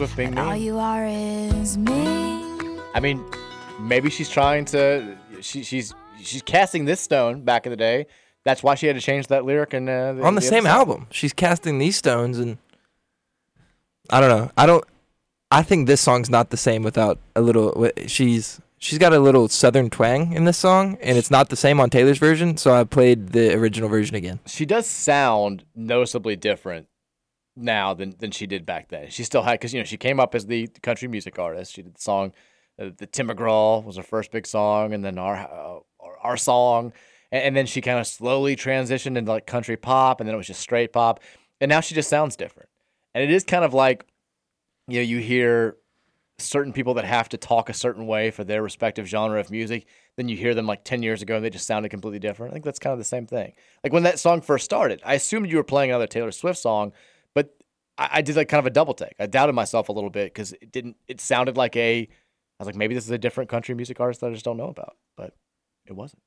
Swift being All you are is me. I mean, maybe she's trying to. She, she's she's casting this stone back in the day. That's why she had to change that lyric and uh, the, on the other same song. album. She's casting these stones, and I don't know. I don't. I think this song's not the same without a little. She's she's got a little southern twang in this song, and it's not the same on Taylor's version. So I played the original version again. She does sound noticeably different now than than she did back then. She still had because you know she came up as the country music artist. She did the song, uh, the Tim McGraw was her first big song, and then our uh, our, our song, and, and then she kind of slowly transitioned into like country pop, and then it was just straight pop, and now she just sounds different. And it is kind of like, you know, you hear certain people that have to talk a certain way for their respective genre of music. Then you hear them like 10 years ago and they just sounded completely different. I think that's kind of the same thing. Like when that song first started, I assumed you were playing another Taylor Swift song, I, I did like kind of a double take. I doubted myself a little bit because it didn't, it sounded like a, I was like, maybe this is a different country music artist that I just don't know about, but it wasn't.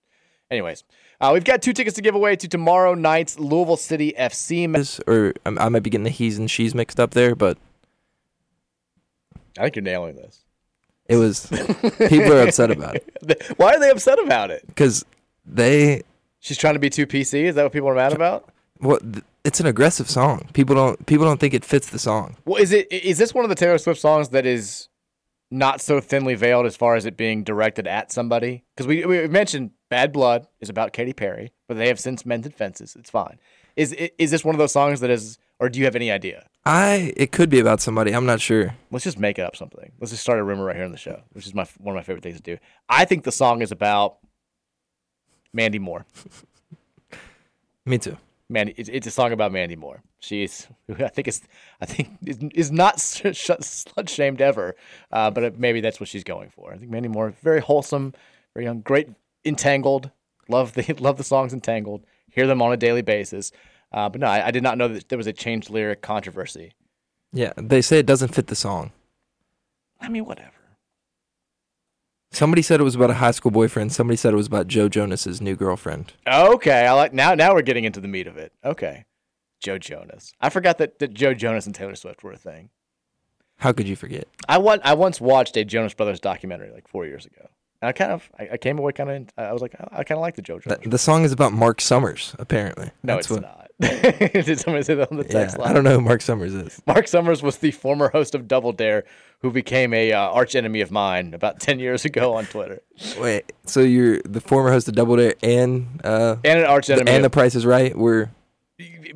Anyways, uh, we've got two tickets to give away to tomorrow night's Louisville City FC. Or I I might be getting the he's and she's mixed up there, but I think you're nailing this. it was people are upset about it Why are they upset about it? because they She's trying to be too PC. Is that what people are mad about? well, th- it's an aggressive song. People don't people don't think it fits the song. Well, is it is this one of the Taylor Swift songs that is not so thinly veiled as far as it being directed at somebody? Because we we mentioned Bad Blood is about Katy Perry, but they have since mended fences. It's fine. Is is this one of those songs that is, or do you have any idea? I it could be about somebody. I'm not sure. Let's just make up something. Let's just start a rumor right here on the show, which is my one of my favorite things to do. I think the song is about Mandy Moore. Me too. Mandy, it's, it's a song about Mandy Moore. She's, I think it's, I think is, not slut shamed ever, uh, but it, maybe that's what she's going for. I think Mandy Moore, very wholesome, very young, great, entangled. Love the love the songs entangled. Hear them on a daily basis. Uh, but no, I, I did not know that there was a changed lyric controversy. Yeah, they say it doesn't fit the song. I mean, whatever. Somebody said it was about a high school boyfriend. Somebody said it was about Joe Jonas's new girlfriend. Okay, I like now. Now we're getting into the meat of it. Okay, Joe Jonas. I forgot that, that Joe Jonas and Taylor Swift were a thing. How could you forget? I want, I once watched a Jonas Brothers documentary like four years ago. And I kind of I, I came away kind of I was like I, I kind of like the Joe Jonas. The, the song is about Mark Summers, apparently. no, That's it's what- not. Did somebody say that on the Yeah, text line? I don't know who Mark Summers is. Mark Summers was the former host of Double Dare, who became a uh, arch enemy of mine about ten years ago on Twitter, Wait, so you're the former host of Double Dare and uh, and an arch enemy. and The of, Price is Right? We're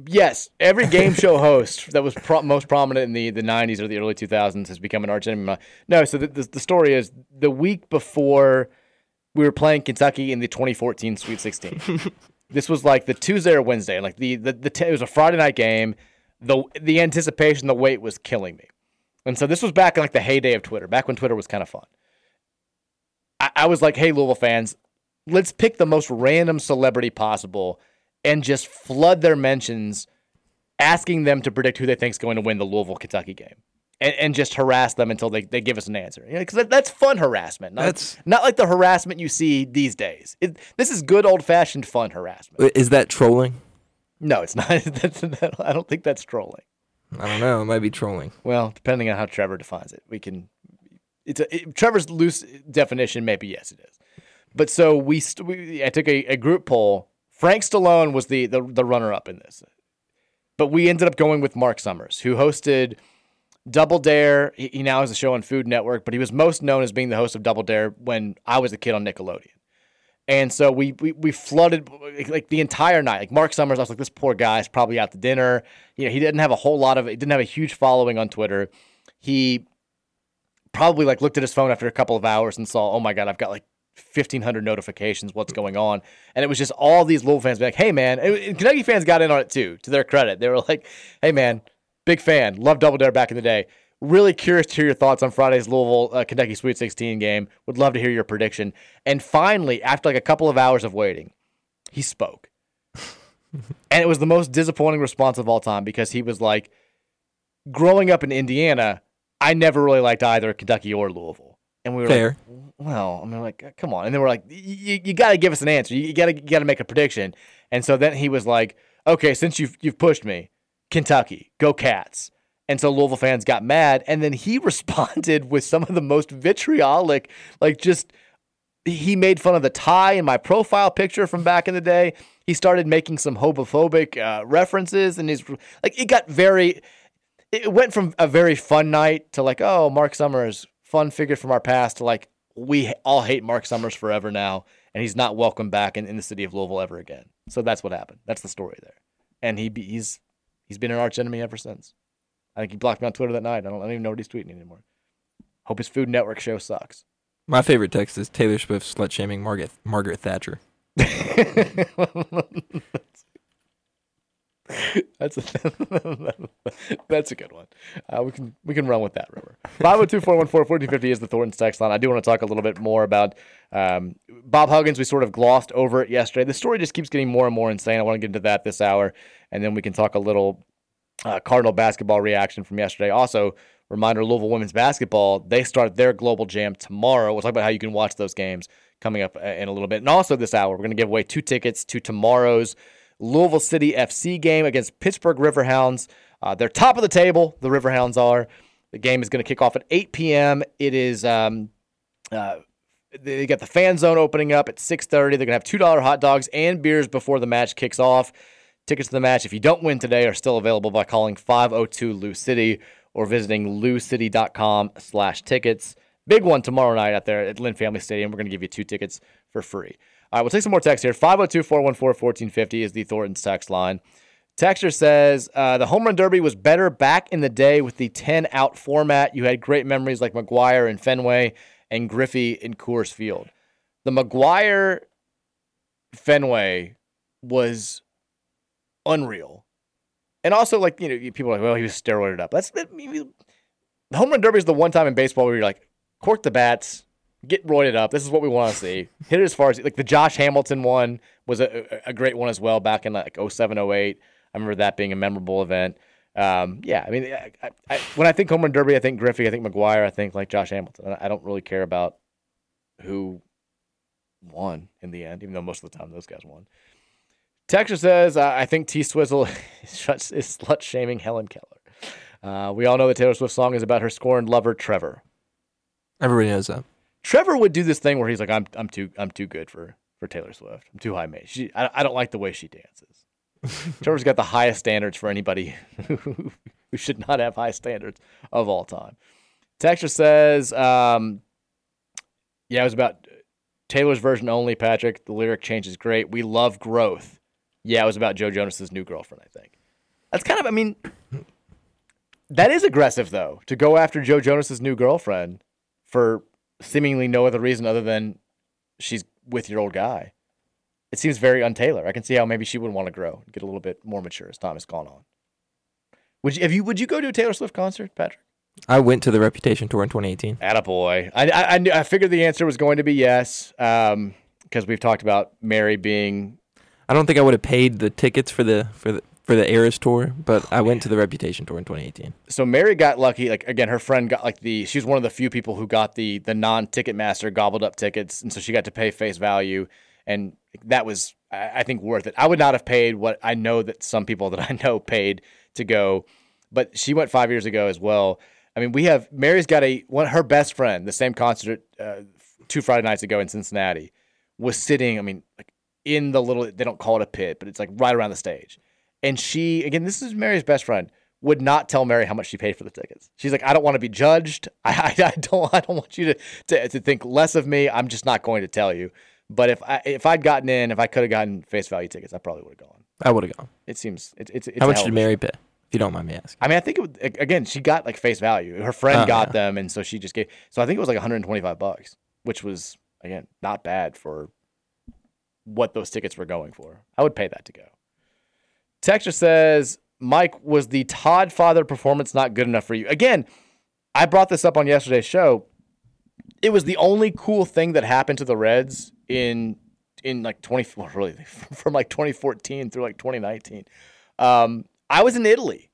yes, every game show host that was pro- most prominent in the, the '90s or the early 2000s has become an arch enemy. No, so the, the the story is the week before we were playing Kentucky in the 2014 Sweet 16. this was like the Tuesday or Wednesday, like the the, the t- it was a Friday night game. The the anticipation, the wait was killing me, and so this was back in like the heyday of Twitter, back when Twitter was kind of fun. I, I was like, hey, Louisville fans, let's pick the most random celebrity possible and just flood their mentions, asking them to predict who they think is going to win the Louisville Kentucky game. And, and just harass them until they, they give us an answer. Because that, that's fun harassment. Not, That's- not like the harassment you see these days. It, this is good old fashioned fun harassment. is that trolling? No, it's not. That's, that, I don't think that's trolling. I don't know. It might be trolling. Well, depending on how Trevor defines it, we can. It's a it, Trevor's loose definition. Maybe yes, it is. But so we, st- we I took a, a group poll. Frank Stallone was the, the the runner up in this, but we ended up going with Mark Summers, who hosted Double Dare. He, now has a show on Food Network, but he was most known as being the host of Double Dare when I was a kid on Nickelodeon. And so we, we we flooded like the entire night. Like Mark Summers, I was like, this poor guy's probably out to dinner. You know, he didn't have a whole lot of he didn't have a huge following on Twitter. He probably like looked at his phone after a couple of hours and saw, oh my god, I've got like fifteen hundred notifications. What's going on? And it was just all these Louisville fans being like, hey man, and Kentucky fans got in on it too. To their credit, they were like, hey man, big fan, love Double Dare back in the day. Really curious to hear your thoughts on Friday's Louisville uh, Kentucky Sweet 16 game. Would love to hear your prediction. And finally, after like a couple of hours of waiting, he spoke. and it was the most disappointing response of all time because he was like, growing up in Indiana, I never really liked either Kentucky or Louisville. And we were Fair. like, well, I mean, like, come on. And then we're like, you, you got to give us an answer. You got to got to make a prediction. And so then he was like, okay, since you've you've pushed me, Kentucky, go Cats. And so Louisville fans got mad. And then he responded with some of the most vitriolic, like just he made fun of the tie in my profile picture from back in the day. He started making some homophobic uh, references, and he's like it got very. It went from a very fun night to like, oh, Mark Summers, fun figure from our past, to like we all hate Mark Summers forever now, and he's not welcome back in, in the city of Louisville ever again. So that's what happened. That's the story there, and he he's he's been an arch enemy ever since. I think he blocked me on Twitter that night. I don't, I don't even know what he's tweeting anymore. Hope his Food Network show sucks. My favorite text is Taylor Swift slut shaming Margaret Margaret Thatcher. that's a that's a good one. Uh, we can we can run with that. River five zero two four one four fourteen fifty is the Thornton's text line. I do want to talk a little bit more about um, Bob Huggins. We sort of glossed over it yesterday. The story just keeps getting more and more insane. I want to get into that this hour, and then we can talk a little uh, Cardinal basketball reaction from yesterday. Also, reminder: Louisville women's basketball they start their global jam tomorrow. We'll talk about how you can watch those games coming up uh, in a little bit, and also this hour we're going to give away two tickets to tomorrow's Louisville City FC game against Pittsburgh Riverhounds. Uh, they're top of the table. The Riverhounds are. The game is going to kick off at 8 p.m. It is. Um, uh, they got the fan zone opening up at 6:30. They're going to have two dollar hot dogs and beers before the match kicks off. Tickets to the match, if you don't win today, are still available by calling 502 Lou City or visiting loucity.com/slash tickets. Big one tomorrow night out there at Lynn Family Stadium. We're going to give you two tickets for free. All right, we'll take some more text here. 502 414 1450 is the Thornton's text line. Texture says uh, the home run derby was better back in the day with the 10 out format. You had great memories like McGwire and Fenway and Griffey in Coors Field. The McGwire Fenway was unreal. And also, like, you know, people are like, well, he was steroided up. That's the home run derby is the one time in baseball where you're like, cork the bats, get roided up. This is what we want to see. Hit it as far as like the Josh Hamilton one was a, a great one as well back in like 07, 08. I remember that being a memorable event. Um, yeah, I mean, I, I, when I think home run derby, I think Griffey, I think McGwire, I think like Josh Hamilton. I don't really care about who won in the end, even though most of the time those guys won. Texas says, uh, I think T Swizzle is slut shaming Helen Keller. Uh, we all know the Taylor Swift song is about her scorned lover, Trevor. Everybody knows that. Trevor would do this thing where he's like, "I'm I'm too I'm too good for for Taylor Swift. I'm too high maintenance. She I, I don't like the way she dances." Trevor's got the highest standards for anybody who should not have high standards of all time. Texture says, um, "Yeah, it was about Taylor's version only." Patrick, the lyric change is great. We love growth. Yeah, it was about Joe Jonas's new girlfriend. I think that's kind of. I mean, that is aggressive though to go after Joe Jonas's new girlfriend for seemingly no other reason other than she's with your old guy. It seems very un-Taylor. I can see how maybe she would want to grow, get a little bit more mature as time has gone on. Would you, if you would you go to a Taylor Swift concert, Patrick? I went to the Reputation tour in 2018. Attaboy. I I, I, knew, I figured the answer was going to be yes, because um, we've talked about Mary being. I don't think I would have paid the tickets for the for the for the Eras tour, but I went to the Reputation tour in 2018. So Mary got lucky. Like again, her friend got like the. She was one of the few people who got the the non Ticketmaster gobbled up tickets, and so she got to pay face value, and that was I think worth it. I would not have paid what I know that some people that I know paid to go, but she went five years ago as well. I mean, we have Mary's got a one her best friend, the same concert uh, two Friday nights ago in Cincinnati, was sitting. I mean, like in the little they don't call it a pit, but it's like right around the stage and she, again, this is Mary's best friend, would not tell Mary how much she paid for the tickets. She's like, I don't want to be judged. I, I, I don't I don't want you to, to to think less of me. I'm just not going to tell you. But if I if I'd gotten in, if I could have gotten face value tickets, I probably would have gone. I would have gone. It seems it, it's it's how much did Mary pay? If you don't mind me asking. I mean, I think it would, again she got like face value. Her friend oh, got yeah. them, and so she just gave. So I think it was like 125 bucks, which was again not bad for what those tickets were going for. I would pay that to go. Texture says, Mike, was the Todd Father performance not good enough for you? Again, I brought this up on yesterday's show. It was the only cool thing that happened to the Reds in in like 20 well, really from like 2014 through like 2019. Um, I was in Italy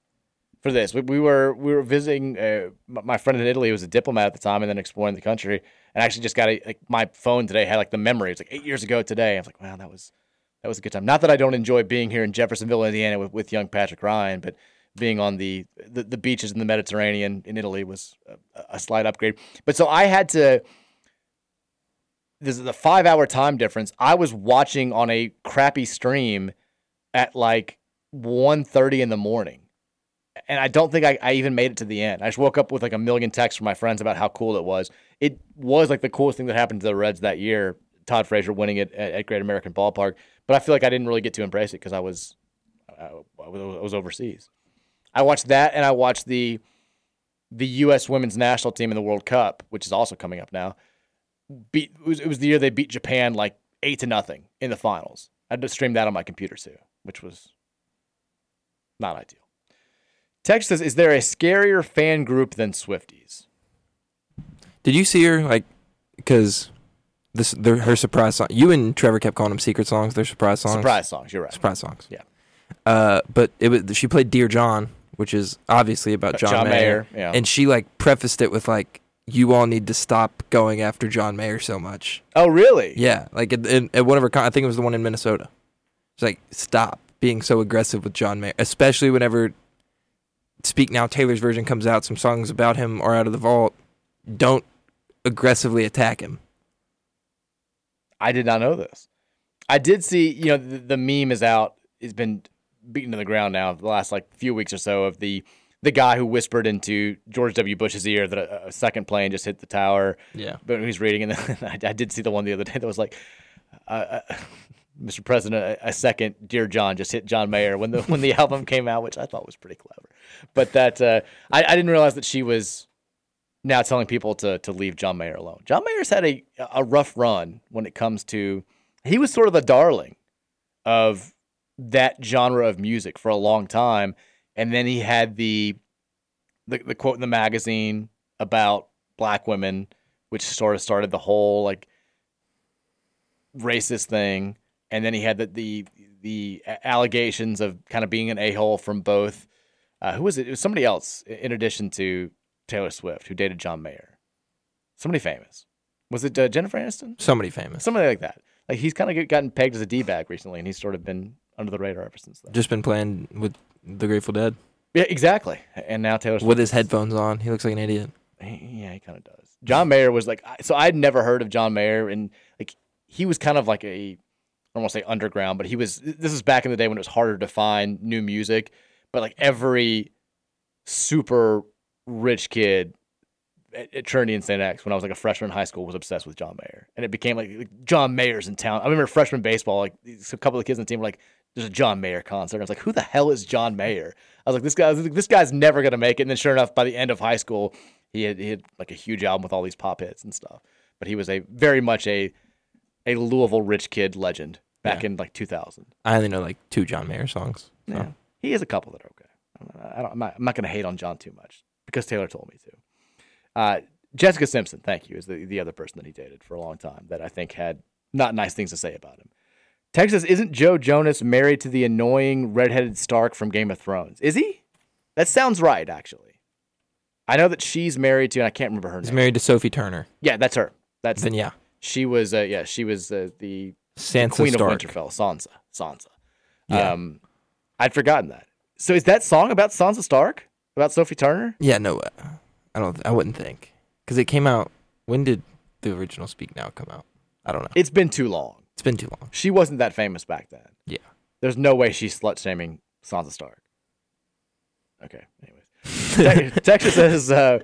for this. We, we were we were visiting uh, my friend in Italy who was a diplomat at the time and then exploring the country. And I actually just got a, like my phone today had like the memory. It's like eight years ago today. I was like, wow, that was that was a good time. Not that I don't enjoy being here in Jeffersonville, Indiana, with, with young Patrick Ryan, but being on the, the the beaches in the Mediterranean in Italy was a, a slight upgrade. But so I had to. This is a five hour time difference. I was watching on a crappy stream at like 1.30 in the morning. And I don't think I, I even made it to the end. I just woke up with like a million texts from my friends about how cool it was. It was like the coolest thing that happened to the Reds that year. Todd Frazier winning it at, at Great American Ballpark. But I feel like I didn't really get to embrace it because I was I, I was overseas. I watched that, and I watched the the U.S. Women's National Team in the World Cup, which is also coming up now. Beat it was, it was the year they beat Japan like eight to nothing in the finals. I had to stream that on my computer too, which was not ideal. Text says, "Is there a scarier fan group than Swifties?" Did you see her like? Because this, their, her surprise song. You and Trevor kept calling them secret songs. They're surprise songs. Surprise songs. You're right. Surprise songs. Yeah. Uh, but it was she played Dear John, which is obviously about John, John Mayer. Mayer, yeah. And she like prefaced it with like, "You all need to stop going after John Mayer so much." Oh, really? Yeah, like at, one of her, con- I think it was the one in Minnesota. It's like, stop being so aggressive with John Mayer, especially whenever Speak Now Taylor's version comes out, some songs about him are out of the vault. Don't aggressively attack him. I did not know this. I did see, you know, the, the meme is out. It's been beaten to the ground now the last like few weeks or so of the the guy who whispered into George W. Bush's ear that a, a second plane just hit the tower. Yeah. But he's reading, and then I, I did see the one the other day that was like, uh, uh, "Mr. President, a, a second, dear John, just hit John Mayer when the when the album came out, which I thought was pretty clever. But that uh, I, I didn't realize that she was now telling people to to leave John Mayer alone. John Mayer's had a a rough run when it comes to he was sort of the darling of that genre of music for a long time, and then he had the the, the quote in the magazine about black women, which sort of started the whole like racist thing, and then he had the the, the allegations of kind of being an a hole from both. Uh, who was it? It was somebody else in addition to Taylor Swift who dated John Mayer. Somebody famous. Was it uh, Jennifer Aniston? Somebody famous. Somebody like that. Like he's kind of gotten pegged as a d bag recently, and he's sort of been under the radar ever since then. Just been playing with the Grateful Dead Yeah, exactly. And now Taylor Swift with his headphones on. He looks like an idiot. He, yeah, he kind of does. John Mayer was like, so I'd never heard of John Mayer, and like he was kind of like a, I don't want to say underground, but he was. This is back in the day when it was harder to find new music, but like every super rich kid at, at Trinity and St. X when I was like a freshman in high school was obsessed with John Mayer, and it became like, like John Mayer's in town. I remember freshman baseball, like a couple of the kids on the team were like, "There's a John Mayer concert." I was like, "Who the hell is John Mayer?" I was like, "This guy, I was like, this guy's never gonna make it." And then sure enough, by the end of high school, he had he had like a huge album with all these pop hits and stuff. But he was a very much a a Louisville rich kid legend back Yeah. in like 2000. I only know like two John Mayer songs. So. Yeah, he has a couple that are okay. I don't, I'm not, I'm not going to hate on John too much because Taylor told me to. Uh, Jessica Simpson, thank you, is the, the other person that he dated for a long time that I think had not nice things to say about him. Texas, isn't Joe Jonas married to the annoying redheaded Stark from Game of Thrones? Is he? That sounds right, actually. I know that she's married to, and I can't remember her He's name. married to Sophie Turner. yeah, that's her. That's Then yeah, she was. Uh, yeah, she was uh, the Sansa Queen Stark. of Winterfell, Sansa. Sansa. Yeah. Um, I'd forgotten that. So is that song about Sansa Stark? About Sophie Turner? Yeah, no, uh, I don't. I wouldn't think because it came out. When did the original Speak Now come out? I don't know. It's been too long. It's been too long. She wasn't that famous back then. Yeah. There's no way she's slut shaming Sansa Stark. Okay. Anyways, Texas says uh,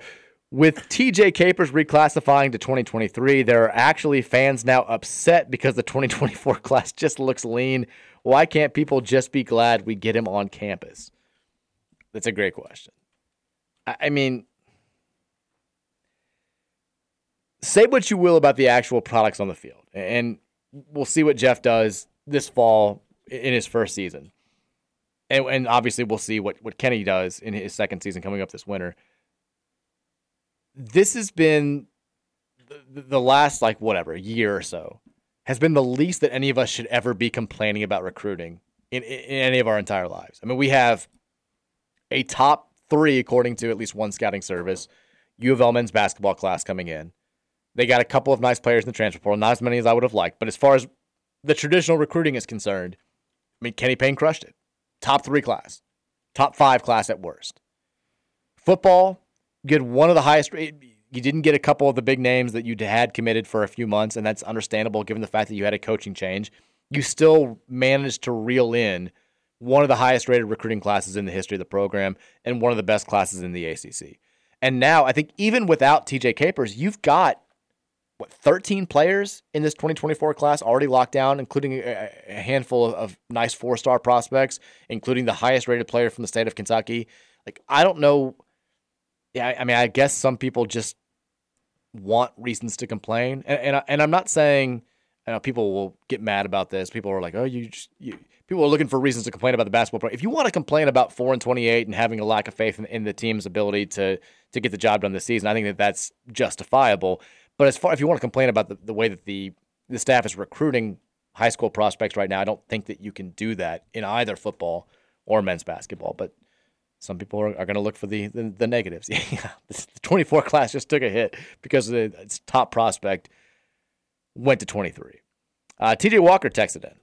with TJ Capers reclassifying to 2023, there are actually fans now upset because the 2024 class just looks lean. Why can't people just be glad we get him on campus? That's a great question. I, mean, say what you will about the actual products on the field, and we'll see what Jeff does this fall in his first season. And, and obviously, we'll see what, what Kenny does in his second season coming up this winter. This has been the, the last, like, whatever, year or so, has been the least that any of us should ever be complaining about recruiting in, in, in any of our entire lives. I mean, we have a top three, according to at least one scouting service, U of L men's basketball class coming in. They got a couple of nice players in the transfer portal, not as many as I would have liked. But as far as the traditional recruiting is concerned, I mean, Kenny Payne crushed it. Top three class. top five class at worst. Football, had one of the highest. Eh, you didn't get a couple of the big names that you had committed for a few months, and that's understandable given the fact that you had a coaching change. You still managed to reel in one of the highest rated recruiting classes in the history of the program and one of the best classes in the ACC. And now I think even without TJ Capers, you've got what 13 players in this 2024 class already locked down, including a, a handful of, of nice four-star prospects, including the highest rated player from the state of Kentucky. Like I don't know. Yeah, I mean, I guess some people just want reasons to complain, and and, I, and I'm not saying you know, people will get mad about this. People are like, oh, you just you. People are looking for reasons to complain about the basketball program. If you want to complain about four and twenty-eight and having a lack of faith in, in the team's ability to to get the job done this season, I think that that's justifiable. But as far if you want to complain about the, the way that the the staff is recruiting high school prospects right now, I don't think that you can do that in either football or men's basketball. But some people are, are going to look for the, the, the negatives. Yeah, the 24 class just took a hit because the, its top prospect went to 23. Uh, TJ Walker texted in.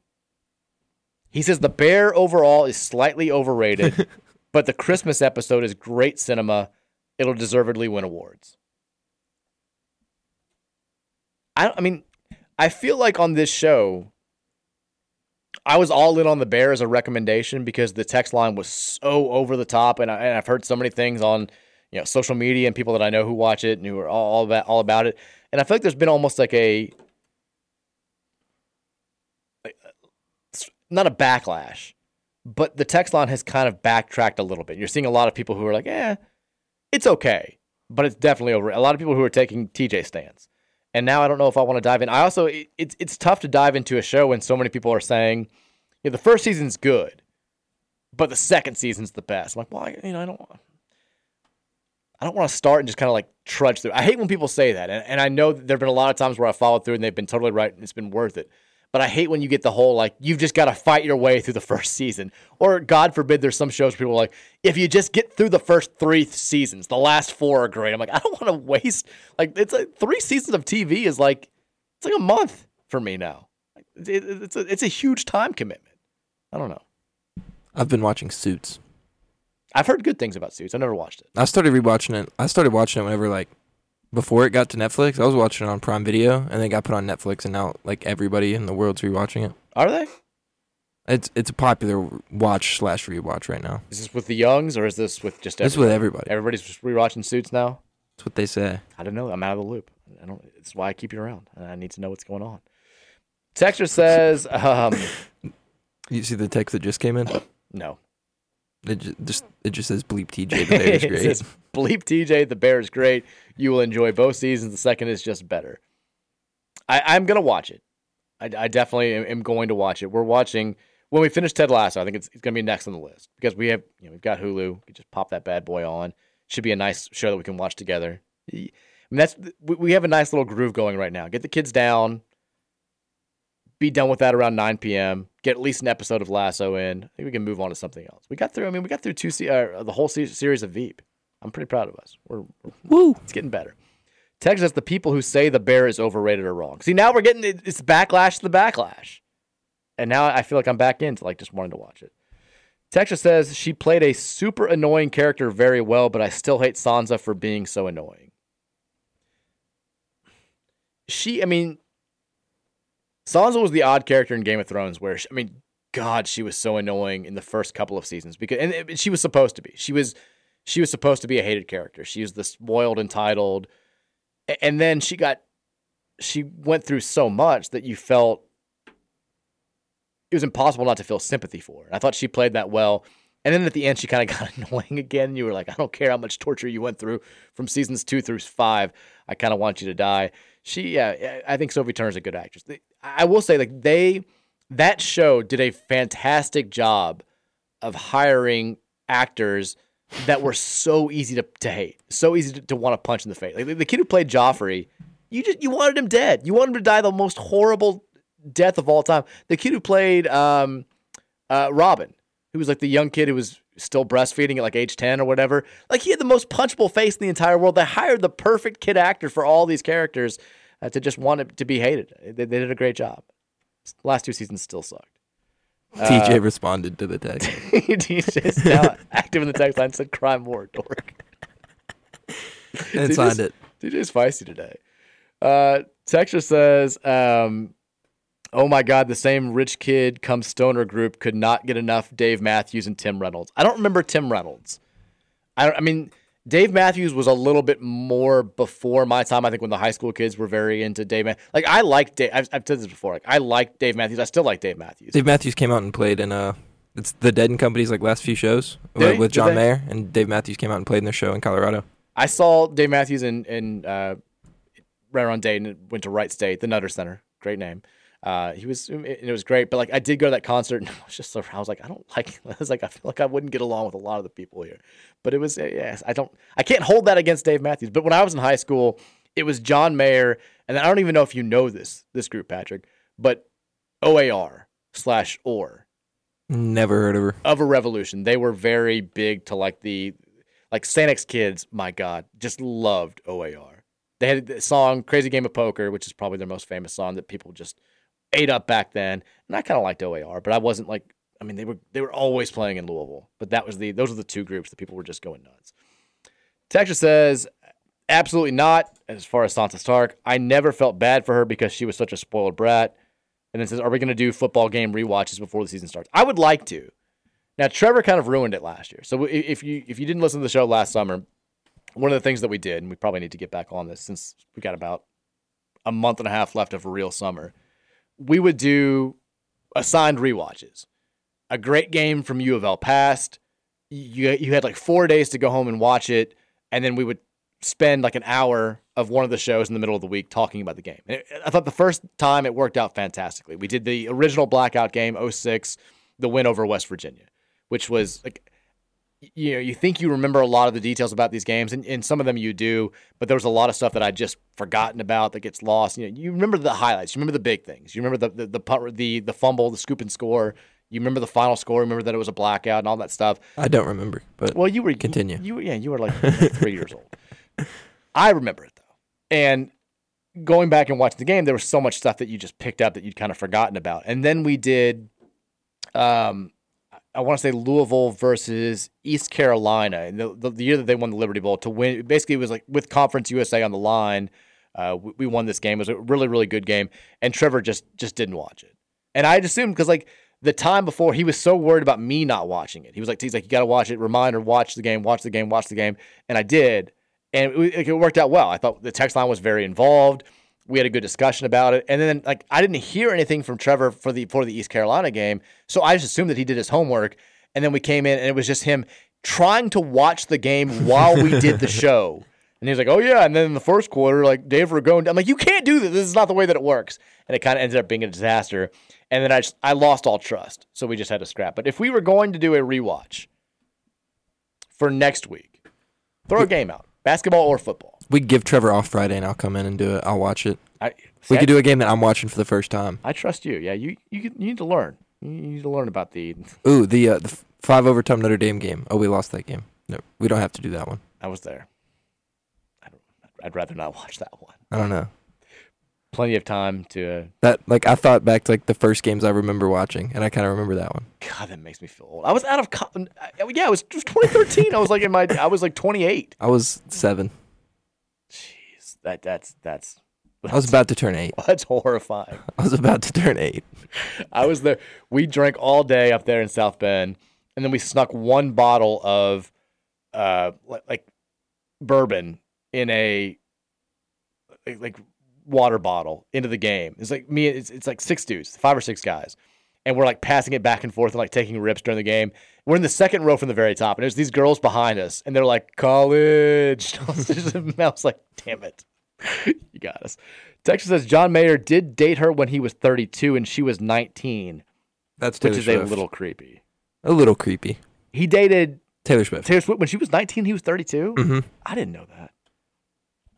He says the bear overall is slightly overrated, but the Christmas episode is great cinema. It'll deservedly win awards. I, I mean, I feel like on this show, I was all in on the Bear as a recommendation because the text line was so over the top, and, I, and I've heard so many things on you know social media and people that I know who watch it and who are all, all about all about it, and I feel like there's been almost like a not a backlash, but the text line has kind of backtracked a little bit. You're seeing a lot of people who are like, "Eh, it's okay," but it's definitely over. A lot of people who are taking TJ stands. And now I don't know if I want to dive in. I also it, it's it's tough to dive into a show when so many people are saying, you know, the first season's good, but the second season's the best. I'm like, well, I, you know, I don't want. I don't want to start and just kind of like trudge through. I hate when people say that, and, and I know that there have been a lot of times where I followed through and they've been totally right and it's been worth it. But I hate when you get the whole like you've just got to fight your way through the first season, or God forbid, there's some shows where people are like, if you just get through the first three seasons, the last four are great. I'm like, I don't want to waste like it's like three seasons of TV is like it's like a month for me now. It, it, it's a it's a huge time commitment. I don't know. I've been watching Suits. I've heard good things about Suits. I never watched it. I started rewatching it. I started watching it whenever like before it got to Netflix. I was watching it on Prime Video, and then it got put on Netflix, and now like everybody in the world's rewatching it. Are they? It's it's a popular watch slash rewatch right now. Is this with the youngs or is this with just It's with everybody. Everybody's just rewatching Suits now. That's what they say. I don't know. I'm out of the loop. I don't. It's why I keep you around. I need to know what's going on. Texture says, um, You see the text that just came in? no. It just, just it just says bleep TJ. The it great. Bleep TJ. The Bear is great. You will enjoy both seasons. The second is just better. I, I'm gonna watch it. I, I definitely am, am going to watch it. We're watching when we finish Ted Lasso. I think it's, it's gonna be next on the list because we have you know we've got Hulu. We can just pop that bad boy on. Should be a nice show that we can watch together. I mean, that's we have a nice little groove going right now. Get the kids down. Be done with that around 9 p.m. Get at least an episode of Lasso in. I think we can move on to something else. We got through. I mean, we got through two uh, the whole se- series of Veep. I'm pretty proud of us. We're, we're Woo! it's getting better. Text us the people who say the bear is overrated are wrong. See, now we're getting it's backlash to the backlash, and now I feel like I'm back into like just wanting to watch it. Texas says she played a super annoying character very well, but I still hate Sansa for being so annoying. She, I mean, Sansa was the odd character in Game of Thrones where, she, I mean, God, she was so annoying in the first couple of seasons because, and it- she was supposed to be. She was, she was supposed to be a hated character. She was the spoiled, entitled, and then she got, she went through so much that you felt it was impossible not to feel sympathy for her. I thought she played that well. And then at the end, she kind of got annoying again. You were like, I don't care how much torture you went through from seasons two through five. I kind of want you to die. She, yeah, I think Sophie Turner's a good actress. I will say, like, they, that show did a fantastic job of hiring actors that were so easy to, to hate, so easy to, to want to punch in the face. Like, the- the kid who played Joffrey, you just, you wanted him dead. You wanted him to die the most horrible death of all time. The kid who played um, uh, Robin, who was like the young kid who was still breastfeeding at like age 10 or whatever. Like he had the most punchable face in the entire world. They hired the perfect kid actor for all these characters uh, to just want it to be hated. They, they did a great job. Last two seasons still sucked. TJ responded to the text. DJ's now active in the text line said cry more, dork. and TJ's signed it. DJ's feisty today. Uh, Texture says, um, "Oh my God, the same rich kid come stoner group could not get enough Dave Matthews and Tim Reynolds. I don't remember Tim Reynolds. I don't. I mean, Dave Matthews was a little bit more before my time. I think when the high school kids were very into Dave. Ma- like I like Dave. I've, I've said this before. Like I like Dave Matthews. I still like Dave Matthews. Dave Matthews came out and played in uh it's the Dead and Company's like last few shows with, with John? Mayer and Dave Matthews came out and played in their show in Colorado. I saw Dave Matthews in in uh, right around Dayton. Went to Wright State, the Nutter Center. Great name. Uh, he was it, it was great, but like I did go to that concert and I was just I was like I don't like I was like I feel like I wouldn't get along with a lot of the people here, but it was uh, yes I don't I can't hold that against Dave Matthews. But when I was in high school, it was John Mayer, and I don't even know if you know this this group Patrick, but OAR slash OR Never heard of her. of a revolution. They were very big to like the like St. X kids. My God, just loved OAR. They had the song "Crazy Game of Poker," which is probably their most famous song that people just ate up back then. And I kind of liked OAR, but I wasn't like. I mean, they were they were always playing in Louisville, but that was the those are the two groups that people were just going nuts. Texas says, absolutely not. As far as Sansa Stark, I never felt bad for her because she was such a spoiled brat. And then says, are we going to do football game rewatches before the season starts? I would like to. Now Trevor kind of ruined it last year. So if you if you didn't listen to the show last summer, one of the things that we did, and we probably need to get back on this since we got about a month and a half left of a real summer, we would do assigned rewatches. A great game from U of L past. You you had like four days to go home and watch it, and then we would spend like an hour of one of the shows in the middle of the week talking about the game. It- I thought the first time it worked out fantastically. We did the original blackout game 06, the win over West Virginia, which was like you know, you think you remember a lot of the details about these games, and, and some of them you do, but there was a lot of stuff that I'd just forgotten about that gets lost. You know, you remember the highlights, you remember the big things, you remember the the the punt, the, the fumble, the scoop and score. You remember the final score. Remember that it was a blackout and all that stuff. I don't remember, but Well, you were Continue. You, you yeah, you were like three years old. I remember it though, and going back and watching the game, there was so much stuff that you just picked up that you'd kind of forgotten about. And then we did, um, I want to say Louisville versus East Carolina, and the, the, the year that they won the Liberty Bowl to win. Basically, it was like with Conference USA on the line. Uh, we, we won this game. It was a really, really good game, and Trevor just just didn't watch it. And I assumed because like the time before, he was so worried about me not watching it. He was like, he's like, you got to watch it. Reminder, watch the game, watch the game, watch the game. And I did, and it, it worked out well. I thought the text line was very involved. We had a good discussion about it, and then like I didn't hear anything from Trevor for the for the East Carolina game, so I just assumed that he did his homework. And then we came in, and it was just him trying to watch the game while we did the show. And he was like, "Oh yeah," and then in the first quarter, like Dave Ragone, I'm like, "You can't do this. This is not the way that it works." And it kind of ended up being a disaster. And then I just I lost all trust, so we just had to scrap. But if we were going to do a rewatch for next week, throw a game out, basketball or football. We give Trevor off Friday and I'll come in and do it. I'll watch it. I, We could I, do a game that I'm watching for the first time. I trust you. Yeah, you you, you need to learn. You need to learn about the. Ooh, the uh, the five overtime Notre Dame game. Oh, we lost that game. No, we don't have to do that one. I was there. I don't, I'd rather not watch that one. I don't know. Plenty of time to. Uh, That like I thought back to like the first games I remember watching, and I kind of remember that one. God, that makes me feel old. I was out of. Co- yeah, it was, it was 2013. I was like in my. I was like 28. I was seven. That that's that's. I was about to turn eight. That's horrifying. I was about to turn eight. I was there. We drank all day up there in South Bend, and then we snuck one bottle of, uh, like, like bourbon in a, like, like water bottle into the game. It's like me. It's it's like six dudes, five or six guys, and we're like passing it back and forth and like taking rips during the game. We're in the second row from the very top, and there's these girls behind us, and they're like college. I was, just, I was like, damn it. You got us. Texas says John Mayer did date her when he was 32 and she was 19 That's which is Swift. a little creepy. a little creepy. He dated Taylor Swift. Taylor Swift when she was 19. He was 32. hmm I didn't know that.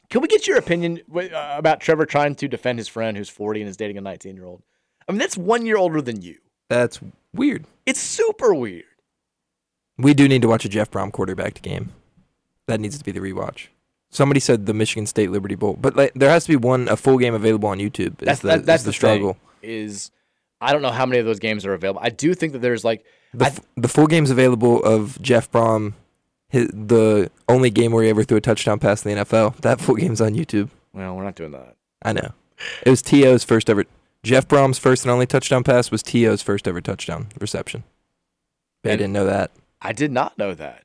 Can we get your opinion uh, about Trevor trying to defend his friend who's 40 and is dating a 19 year old? I mean, that's one year older than you. That's weird. It's super weird. We do need to watch a Jeff Brohm quarterback game. That needs to be the rewatch. Somebody said the Michigan State Liberty Bowl, but like, there has to be one a full game available on YouTube. Is That's the, that, that's is the the struggle. Is I don't know how many of those games are available. I do think that there's like The, the full games available of Jeff Brohm, his, the only game where he ever threw a touchdown pass in the NFL. That full game's on YouTube. well, we're not doing that. I know. It was T.O.'s first ever. Jeff Brohm's first and only touchdown pass was T.O.'s first ever touchdown reception. I And- didn't know that. I did not know that.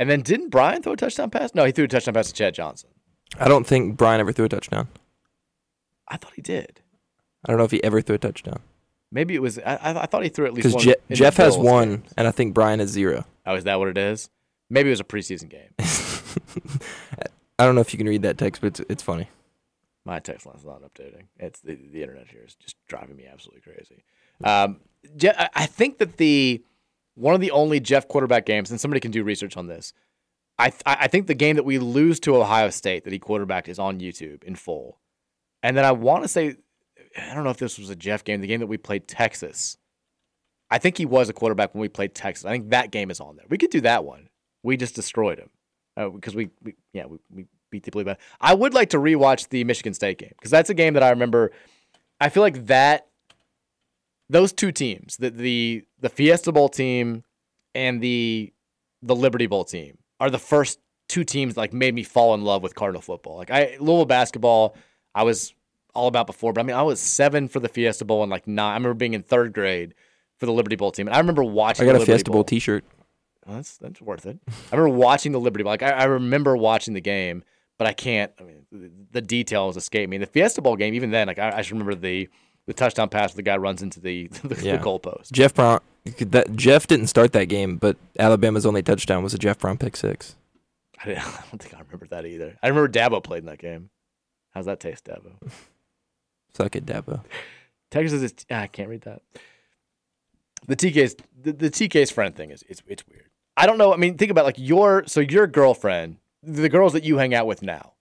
And then didn't Brian throw a touchdown pass? No, he threw a touchdown pass to Chad Johnson. I don't think Brian ever threw a touchdown. I thought he did. I don't know if he ever threw a touchdown. Maybe it was. I, I thought he threw at least Because one. Je- Jeff has one, games. and I think Brian has zero. Oh, is that what it is? Maybe it was a preseason game. I don't know if you can read that text, but it's, it's funny. My text line's not updating. It's the, the internet here is just driving me absolutely crazy. Um, Je- I think that the one of the only Jeff quarterback games, and somebody can do research on this. I th- I think the game that we lose to Ohio State that he quarterbacked is on YouTube in full, and then I want to say, I don't know if this was a Jeff game, the game that we played Texas. I think he was a quarterback when we played Texas. I think that game is on there. We could do that one. We just destroyed him uh, because we, we yeah we, we beat the Blue Bad. I would like to rewatch the Michigan State game because that's a game that I remember. I feel like that those two teams, the the the Fiesta Bowl team and the the Liberty Bowl team, are the first two teams that, like made me fall in love with Cardinal football. Like I Louisville basketball, I was all about before, but I mean I was seven for the Fiesta Bowl and like nine. I remember being in third grade for the Liberty Bowl team, and I remember watching. I got a Liberty Fiesta Bowl T-shirt. well, that's that's worth it. I remember watching the Liberty Bowl. Like I, I remember watching the game, but I can't. I mean, the, details escape me. The Fiesta Bowl game, even then, like I, I just remember the the touchdown pass where the guy runs into the the, Yeah. the goalpost. Jeff Brohm. That Jeff didn't start that game, but Alabama's only touchdown was a Jeff Brohm pick six. I, I don't think I remember that either. I remember Dabo played in that game. How's that taste, Dabo? Suck it, Dabo. Texas is. ah, I can't read that. The TK's the, the TK's friend thing is it's it's weird. I don't know. I mean, think about like your so your girlfriend, the girls that you hang out with now.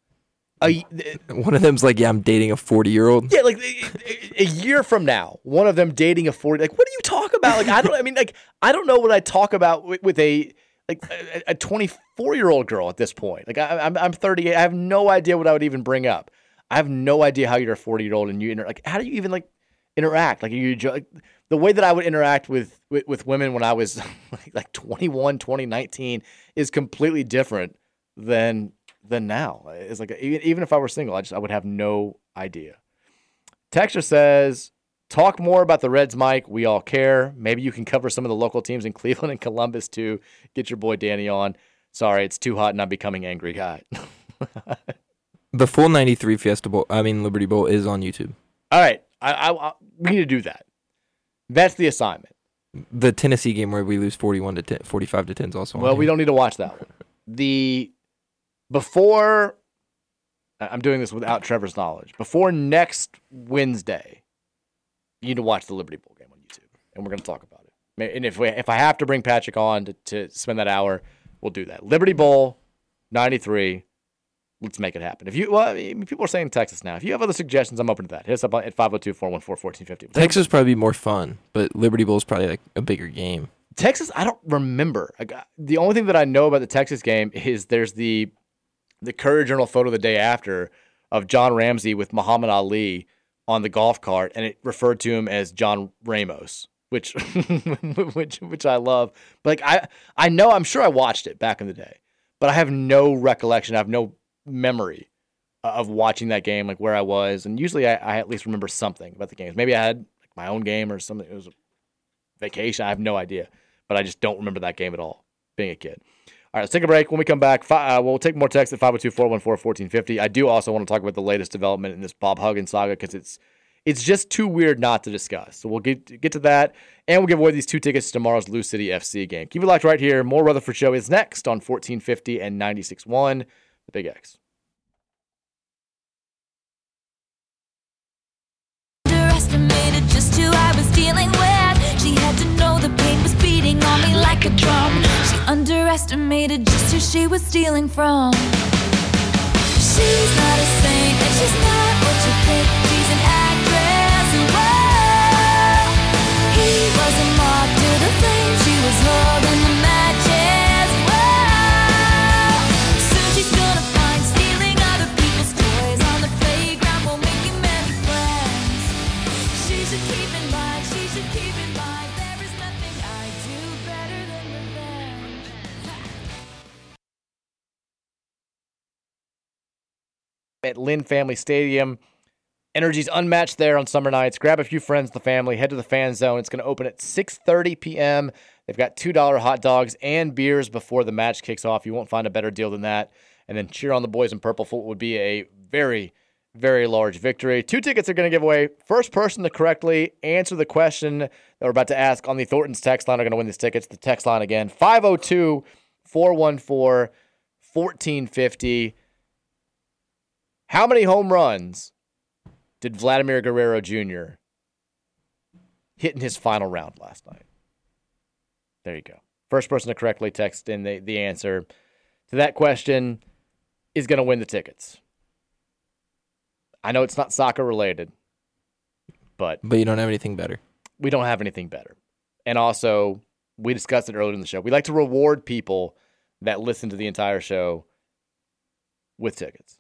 A, One of them's like, "Yeah, I'm dating a 40 year old." Yeah, like a, a year from now, one of them dating a forty. Like, what do you talk about? Like, I don't. I mean, like, I don't know what I talk about with, with a like a twenty four year old girl at this point. Like, I, I'm I'm thirty eight. I have no idea what I would even bring up. I have no idea how you're a forty year old and you inter- like. How do you even like interact? Like, you like, the way that I would interact with with, with women when I was like, like 21, 20, 19 is completely different than than now. It's like even even if I were single, I just I would have no idea. Texture says, talk more about the Reds, Mike. We all care. Maybe you can cover some of the local teams in Cleveland and Columbus too. Get your boy Danny on. Sorry, it's too hot and I'm becoming angry guy. The full 93 Fiesta Bowl, I mean Liberty Bowl, is on YouTube. all right, I, I, I we need to do that. That's the assignment. The Tennessee game where we lose 41 to 10, 45 to 10 is also on Well, we don't need to watch that one. The before I'm doing this without Trevor's knowledge. Before next Wednesday, you need to watch the Liberty Bowl game on YouTube, and we're going to talk about it. And if we, if I have to bring Patrick on to, to spend that hour, we'll do that. Liberty Bowl, '93. Let's make it happen. If you, well, I mean, people are saying Texas now. If you have other suggestions, I'm open to that. Hit us up at 502 414 1450. Texas probably be more fun, but Liberty Bowl is probably like a bigger game. Texas, I don't remember. The only thing that I know about the Texas game is there's the the Courier Journal photo the day after of John Ramsey with Muhammad Ali on the golf cart, and it referred to him as John Ramos, which which which I love. But like I I know I'm sure I watched it back in the day, but I have no recollection. I have no memory of watching that game, like where I was. And usually I, I at least remember something about the games. Maybe I had like my own game or something. It was a vacation. I have no idea but I just don't remember that game at all being a kid. All right, let's take a break. When we come back, uh, we'll take more text at 502 414 1450. I do also want to talk about the latest development in this Bob Huggins saga because it's it's just too weird not to discuss. So we'll get get to that, and we'll give away these two tickets to tomorrow's Lou City FC game. Keep it locked right here. More Rutherford Show is next on 1450 and 96.1, the Big X. underestimated just who I was dealing with. She had to know the pain on me like a drum. She underestimated just who she was stealing from. She's not a saint, and she's not what you think. She's an actress, whoa, he was a moth to the flame. She was holding at Lynn Family Stadium. Energy's unmatched there on summer nights. Grab a few friends, the family, head to the fan zone. It's going to open at 6:30 p.m. They've got $2 hot dogs and beers before the match kicks off. You won't find a better deal than that. And then cheer on the boys in purple for would be a very very large victory. Two tickets are going to give away. First person to correctly answer the question that we're about to ask on the Thornton's text line are going to win these tickets. The text line again 502 414 1450. How many home runs did Vladimir Guerrero Jr. hit in his final round last night? There you go. First person to correctly text in the, the answer to that question is going to win the tickets. I know it's not soccer related, but But you don't have anything better. we don't have anything better. And also, we discussed it earlier in the show. We like to reward people that listen to the entire show with tickets.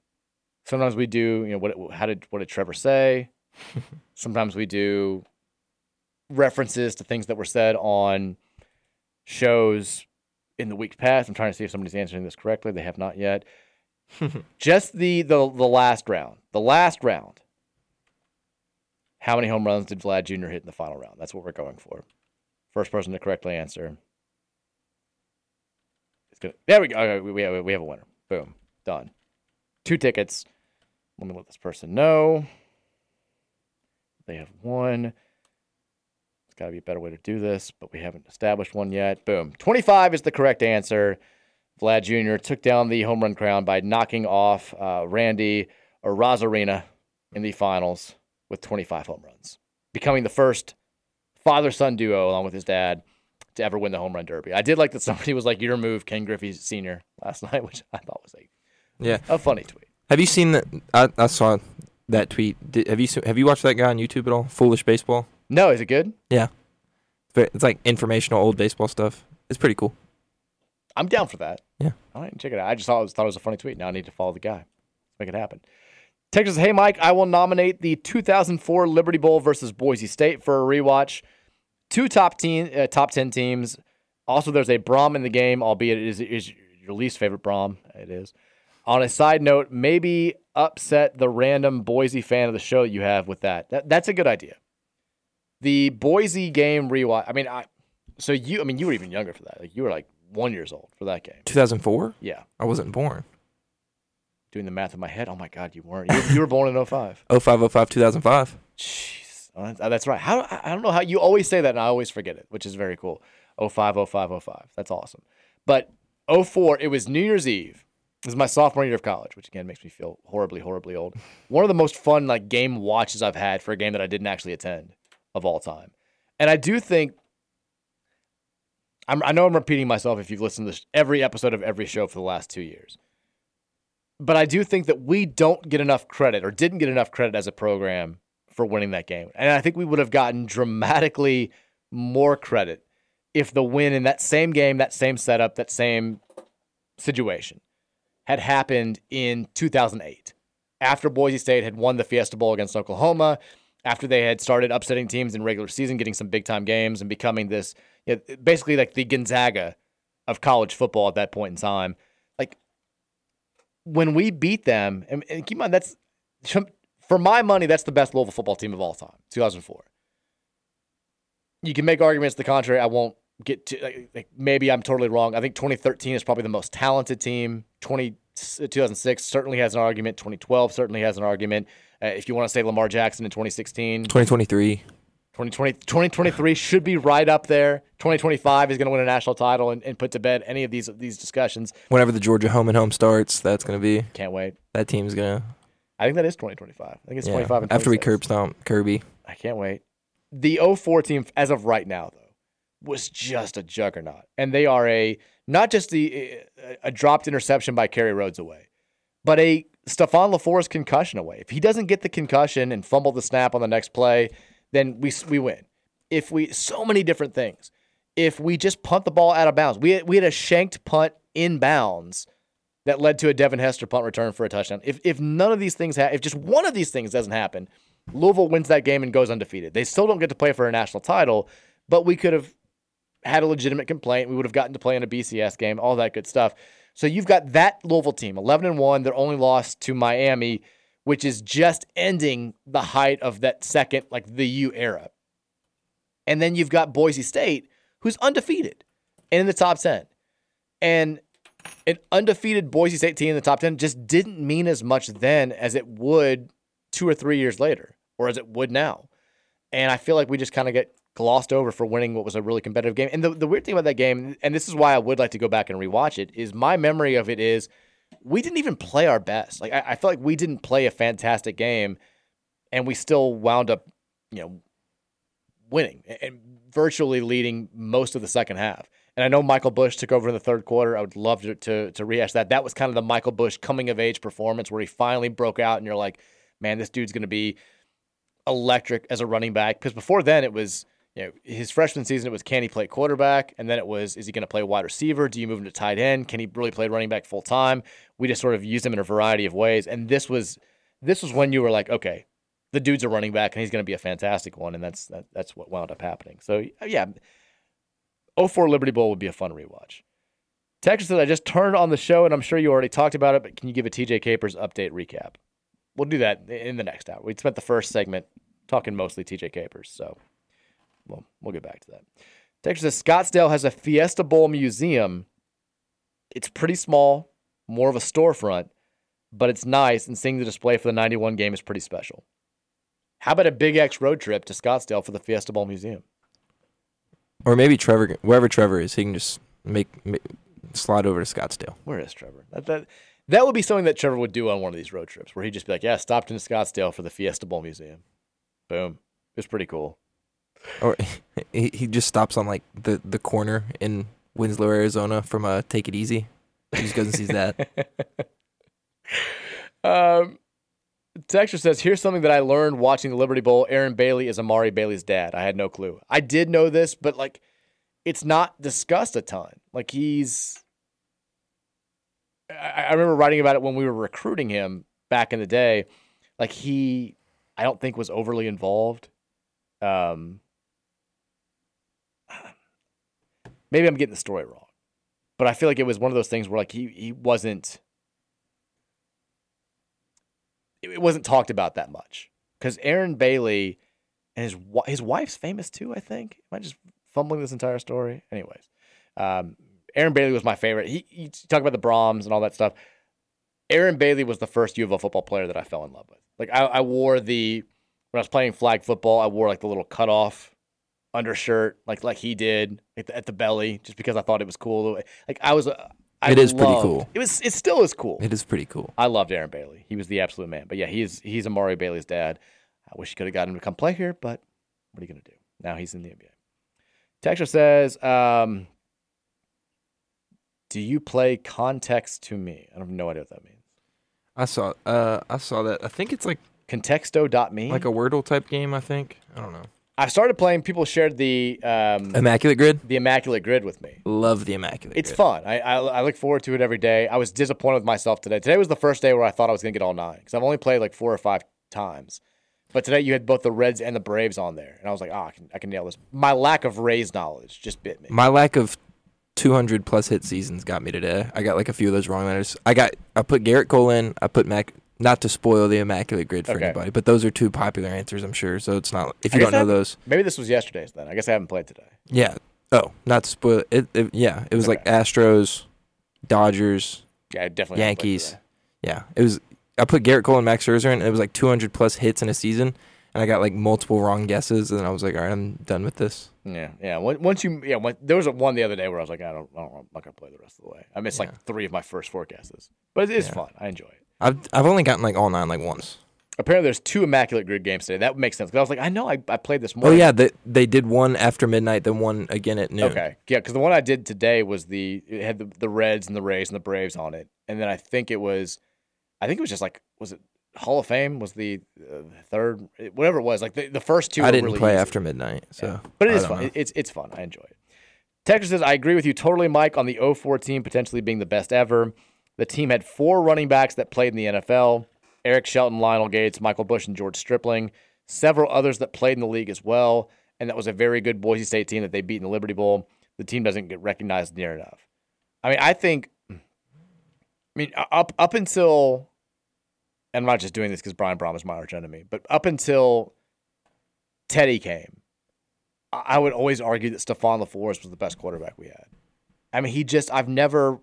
Sometimes we do, you know, what how did what did Trevor say? Sometimes we do references to things that were said on shows in the week past. I'm trying to see if somebody's answering this correctly. They have not yet. Just the the the last round. The last round. How many home runs did Vlad Jr. hit in the final round? That's what we're going for. First person to correctly answer. It's gonna, there we go. Okay, we, we, have, we have a winner. Boom. Done. Two tickets. Let me let this person know. They have one. There's got to be a better way to do this, but we haven't established one yet. Boom. 25 is the correct answer. Vlad Jr. took down the home run crown by knocking off uh, Randy Arozarena in the finals with 25 home runs, becoming the first father son duo, along with his dad, to ever win the home run derby. I did like that somebody was like, Your move, Ken Griffey Sr. last night, which I thought was a, Yeah. a funny tweet. Have you seen that? I, I saw that tweet. Did, have you se- have you watched that guy on YouTube at all? Foolish baseball. No, is it good? Yeah. But It's like informational old baseball stuff. It's pretty cool. I'm down for that. Yeah. All right, check it out. I just thought it was, thought it was a funny tweet. Now I need to follow the guy. Let's make it happen. Texas, hey Mike, I will nominate the 2004 Liberty Bowl versus Boise State for a rewatch. Two top team, uh, top ten teams. Also, there's a Brohm in the game, albeit it is, is your least favorite Brohm. It is. On a side note, maybe upset the random Boise fan of the show that you have with that. that that's a good idea. The Boise game rewatch. I mean, I. So you, I mean, you were even younger for that. Like you were like one years old for that game. 2004. Yeah. I wasn't born. Doing the math in my head. Oh my God, you weren't. You, you were born in 05. 0505 2005. Jeez. That's, that's right. How I I don't know how you always say that and I always forget it, which is very cool. 05, 05, 05. That's awesome. But 04, it was New Year's Eve. This is my sophomore year of college, which again makes me feel horribly, horribly old. One of the most fun like game watches I've had for a game that I didn't actually attend of all time. And I do think I'm, I know I'm repeating myself if you've listened to this, every episode of every show for the last two years. But I do think that we don't get enough credit or didn't get enough credit as a program for winning that game. And I think we would have gotten dramatically more credit if the win in that same game, that same setup, that same situation had happened in 2008 after Boise State had won the Fiesta Bowl against Oklahoma, after they had started upsetting teams in regular season, getting some big time games, and becoming this you know, basically like the Gonzaga of college football at that point in time. Like when we beat them, and, and keep in mind that's for my money, that's the best Louisville football team of all time, 2004. You can make arguments to the contrary. I won't get to like, like, maybe I'm totally wrong. I think 2013 is probably the most talented team. 20, 2006 certainly has an argument. 2012 certainly has an argument. Uh, if you want to say Lamar Jackson in 2016, 2023. 2020, 2023 should be right up there. 2025 is going to win a national title and, and put to bed any of these these discussions. Whenever the Georgia home and home starts, that's going to be Can't wait. that team's going to I think that is 2025. I think it's yeah. 25 and after we 26. curb stomp Kirby. I can't wait. The 04 team, as of right now, was just a juggernaut. And they are a not just the a dropped interception by Kerry Rhodes away, but a Stefan LeFors concussion away. If he doesn't get the concussion and fumble the snap on the next play, then we we win. If we so many different things. If we just punt the ball out of bounds, we had, we had a shanked punt in bounds that led to a Devin Hester punt return for a touchdown. If if none of these things ha- if just one of these things doesn't happen, Louisville wins that game and goes undefeated. They still don't get to play for a national title, but we could have had a legitimate complaint. We would have gotten to play in a BCS game, all that good stuff. So you've got that Louisville team, 11 and 1. They're only lost to Miami, which is just ending the height of that second, like the U era. And then you've got Boise State, who's undefeated and in the top 10. And an undefeated Boise State team in the top 10 just didn't mean as much then as it would two or three years later, or as it would now. And I feel like we just kind of get glossed over for winning what was a really competitive game. And the, the weird thing about that game, and this is why I would like to go back and rewatch it, is my memory of it is we didn't even play our best. Like I, I feel like we didn't play a fantastic game, and we still wound up, you know, winning and virtually leading most of the second half. And I know Michael Bush took over in the third quarter. I would love to, to, to rehash that. That was kind of the Michael Bush coming of age performance where he finally broke out, and you're like, man, this dude's going to be electric as a running back. Because before then, it was you know his freshman season, it was can he play quarterback, and then it was is he going to play wide receiver? Do you move him to tight end? Can he really play running back full time? We just sort of used him in a variety of ways, and this was this was when you were like, okay, the dude's a running back, and he's going to be a fantastic one, and that's that, that's what wound up happening. So yeah. 04 Liberty Bowl would be a fun rewatch. Texas says, I just turned on the show and I'm sure you already talked about it, but can you give a TJ Capers update recap? We'll do that in the next hour. We spent the first segment talking mostly TJ Capers, so well, we'll get back to that. Texas says Scottsdale has a Fiesta Bowl museum. It's pretty small, more of a storefront, but it's nice, and seeing the display for the 91 game is pretty special. How about a Big X road trip to Scottsdale for the Fiesta Bowl museum? Or maybe Trevor, wherever Trevor is, he can just make, make slide over to Scottsdale. Where is Trevor? That, that that would be something that Trevor would do on one of these road trips, where he'd just be like, "Yeah, stopped in Scottsdale for the Fiesta Bowl Museum." Boom. It was pretty cool. Or he, he just stops on like the, the corner in Winslow, Arizona from uh, Take It Easy. He just goes and sees that. um, Texture says, "Here's something that I learned watching the Liberty Bowl. Aaron Bailey is Amari Bailey's dad. I had no clue. I did know this, but like, it's not discussed a ton. Like he's I, I remember writing about it when we were recruiting him back in the day. Like he, I don't think was overly involved. Um, maybe I'm getting the story wrong, but I feel like it was one of those things where like he he wasn't. It wasn't talked about that much because Aaron Bailey and his his wife's famous too. I think. Am I just fumbling this entire story? Anyways, um, Aaron Bailey was my favorite. He, he talk about the Brohms and all that stuff. Aaron Bailey was the first U of L football player that I fell in love with. Like I, I wore the when I was playing flag football, I wore like the little cutoff undershirt, like like he did at the, at the belly, just because I thought it was cool. Like I was, uh, I It is pretty cool. It was, it still is cool. It is pretty cool. I loved Aaron Bailey. He was the absolute man. But yeah, he's he's Amari Bailey's dad. I wish he could have gotten him to come play here, but what are you gonna do? Now he's in the NBA. Texture says, um, "Do you play context to me?" I have no idea what that means. I saw uh I saw that. I think it's like Contexto.me. like a Wordle type game, I think. I don't know. I've started playing. People shared the um, Immaculate Grid? the Immaculate Grid with me. Love the Immaculate It's Grid. fun. I, I I look forward to it every day. I was disappointed with myself today. Today was the first day where I thought I was gonna get all nine because I've only played like four or five times. But today you had both the Reds and the Braves on there, and I was like, oh, I can I can nail this. My lack of Rays knowledge just bit me. My lack of 200 plus hit seasons got me today. I got like a few of those wrong letters. I got I put Gerrit Cole in. I put Mac. Not to spoil the Immaculate Grid for Okay. anybody, but those are two popular answers, I'm sure. So it's not if you don't know those. Maybe this was yesterday's then. I guess I haven't played today. Yeah. Oh, not to spoil it. it yeah, it was like Astros, Dodgers. Yeah, I definitely Yankees. Yeah, it was. I put Gerrit Cole and Max Scherzer in. And it was like 200 plus hits in a season, and I got like multiple wrong guesses, and I was like, all right, I'm done with this. Yeah, yeah. Once you, yeah, there was a one the other day where I was like, I don't, I don't I'm not gonna play the rest of the way. I missed Yeah. like three of my first four guesses, but it is Yeah. fun. I enjoy it. I've I've only gotten like all nine like once. Apparently, there's two immaculate grid games today. That makes sense because I was like, I know I, I played this morning. Oh yeah, they they did one after midnight, then one again at noon. Okay, yeah, because the one I did today was the it had the, the Reds and the Rays and the Braves on it, and then I think it was, I think it was just like was it Hall of Fame was the uh, third whatever it was like the, the first two. I didn't really play easy. after midnight, so Yeah. but it is fun. It- It's it's fun. I enjoy it. Texas says I agree with you totally, Mike, on the 04 team potentially being the best ever. The team had four running backs that played in the NFL: Eric Shelton, Lionel Gates, Michael Bush, and George Stripling. several others that played in the league as well, and that was a very good Boise State team that they beat in the Liberty Bowl. The team doesn't get recognized near enough. I mean, I think, I mean, up up until, and I'm not just doing this because Brian Brohm is my arch enemy, but up until Teddy came, I would always argue that Stefan LeFors was the best quarterback we had. I mean, he just, I've never,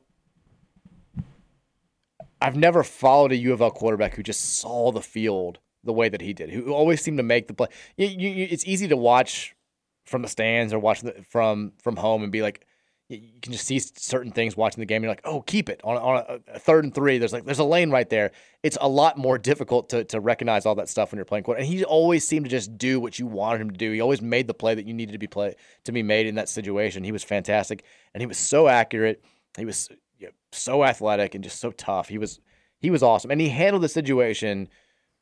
I've never followed a U of L quarterback who just saw the field the way that he did, who always seemed to make the play. You, you, it's easy to watch from the stands or watch the, from from home and be like, you can just see certain things watching the game. You're like, oh, keep it on, on a, a third and three. There's like there's a lane right there. It's a lot more difficult to to recognize all that stuff when you're playing quarterback. And he always seemed to just do what you wanted him to do. He always made the play that you needed to be play to be made in that situation. He was fantastic, and he was so accurate. He was you know, so athletic and just so tough. He was he was awesome, and he handled the situation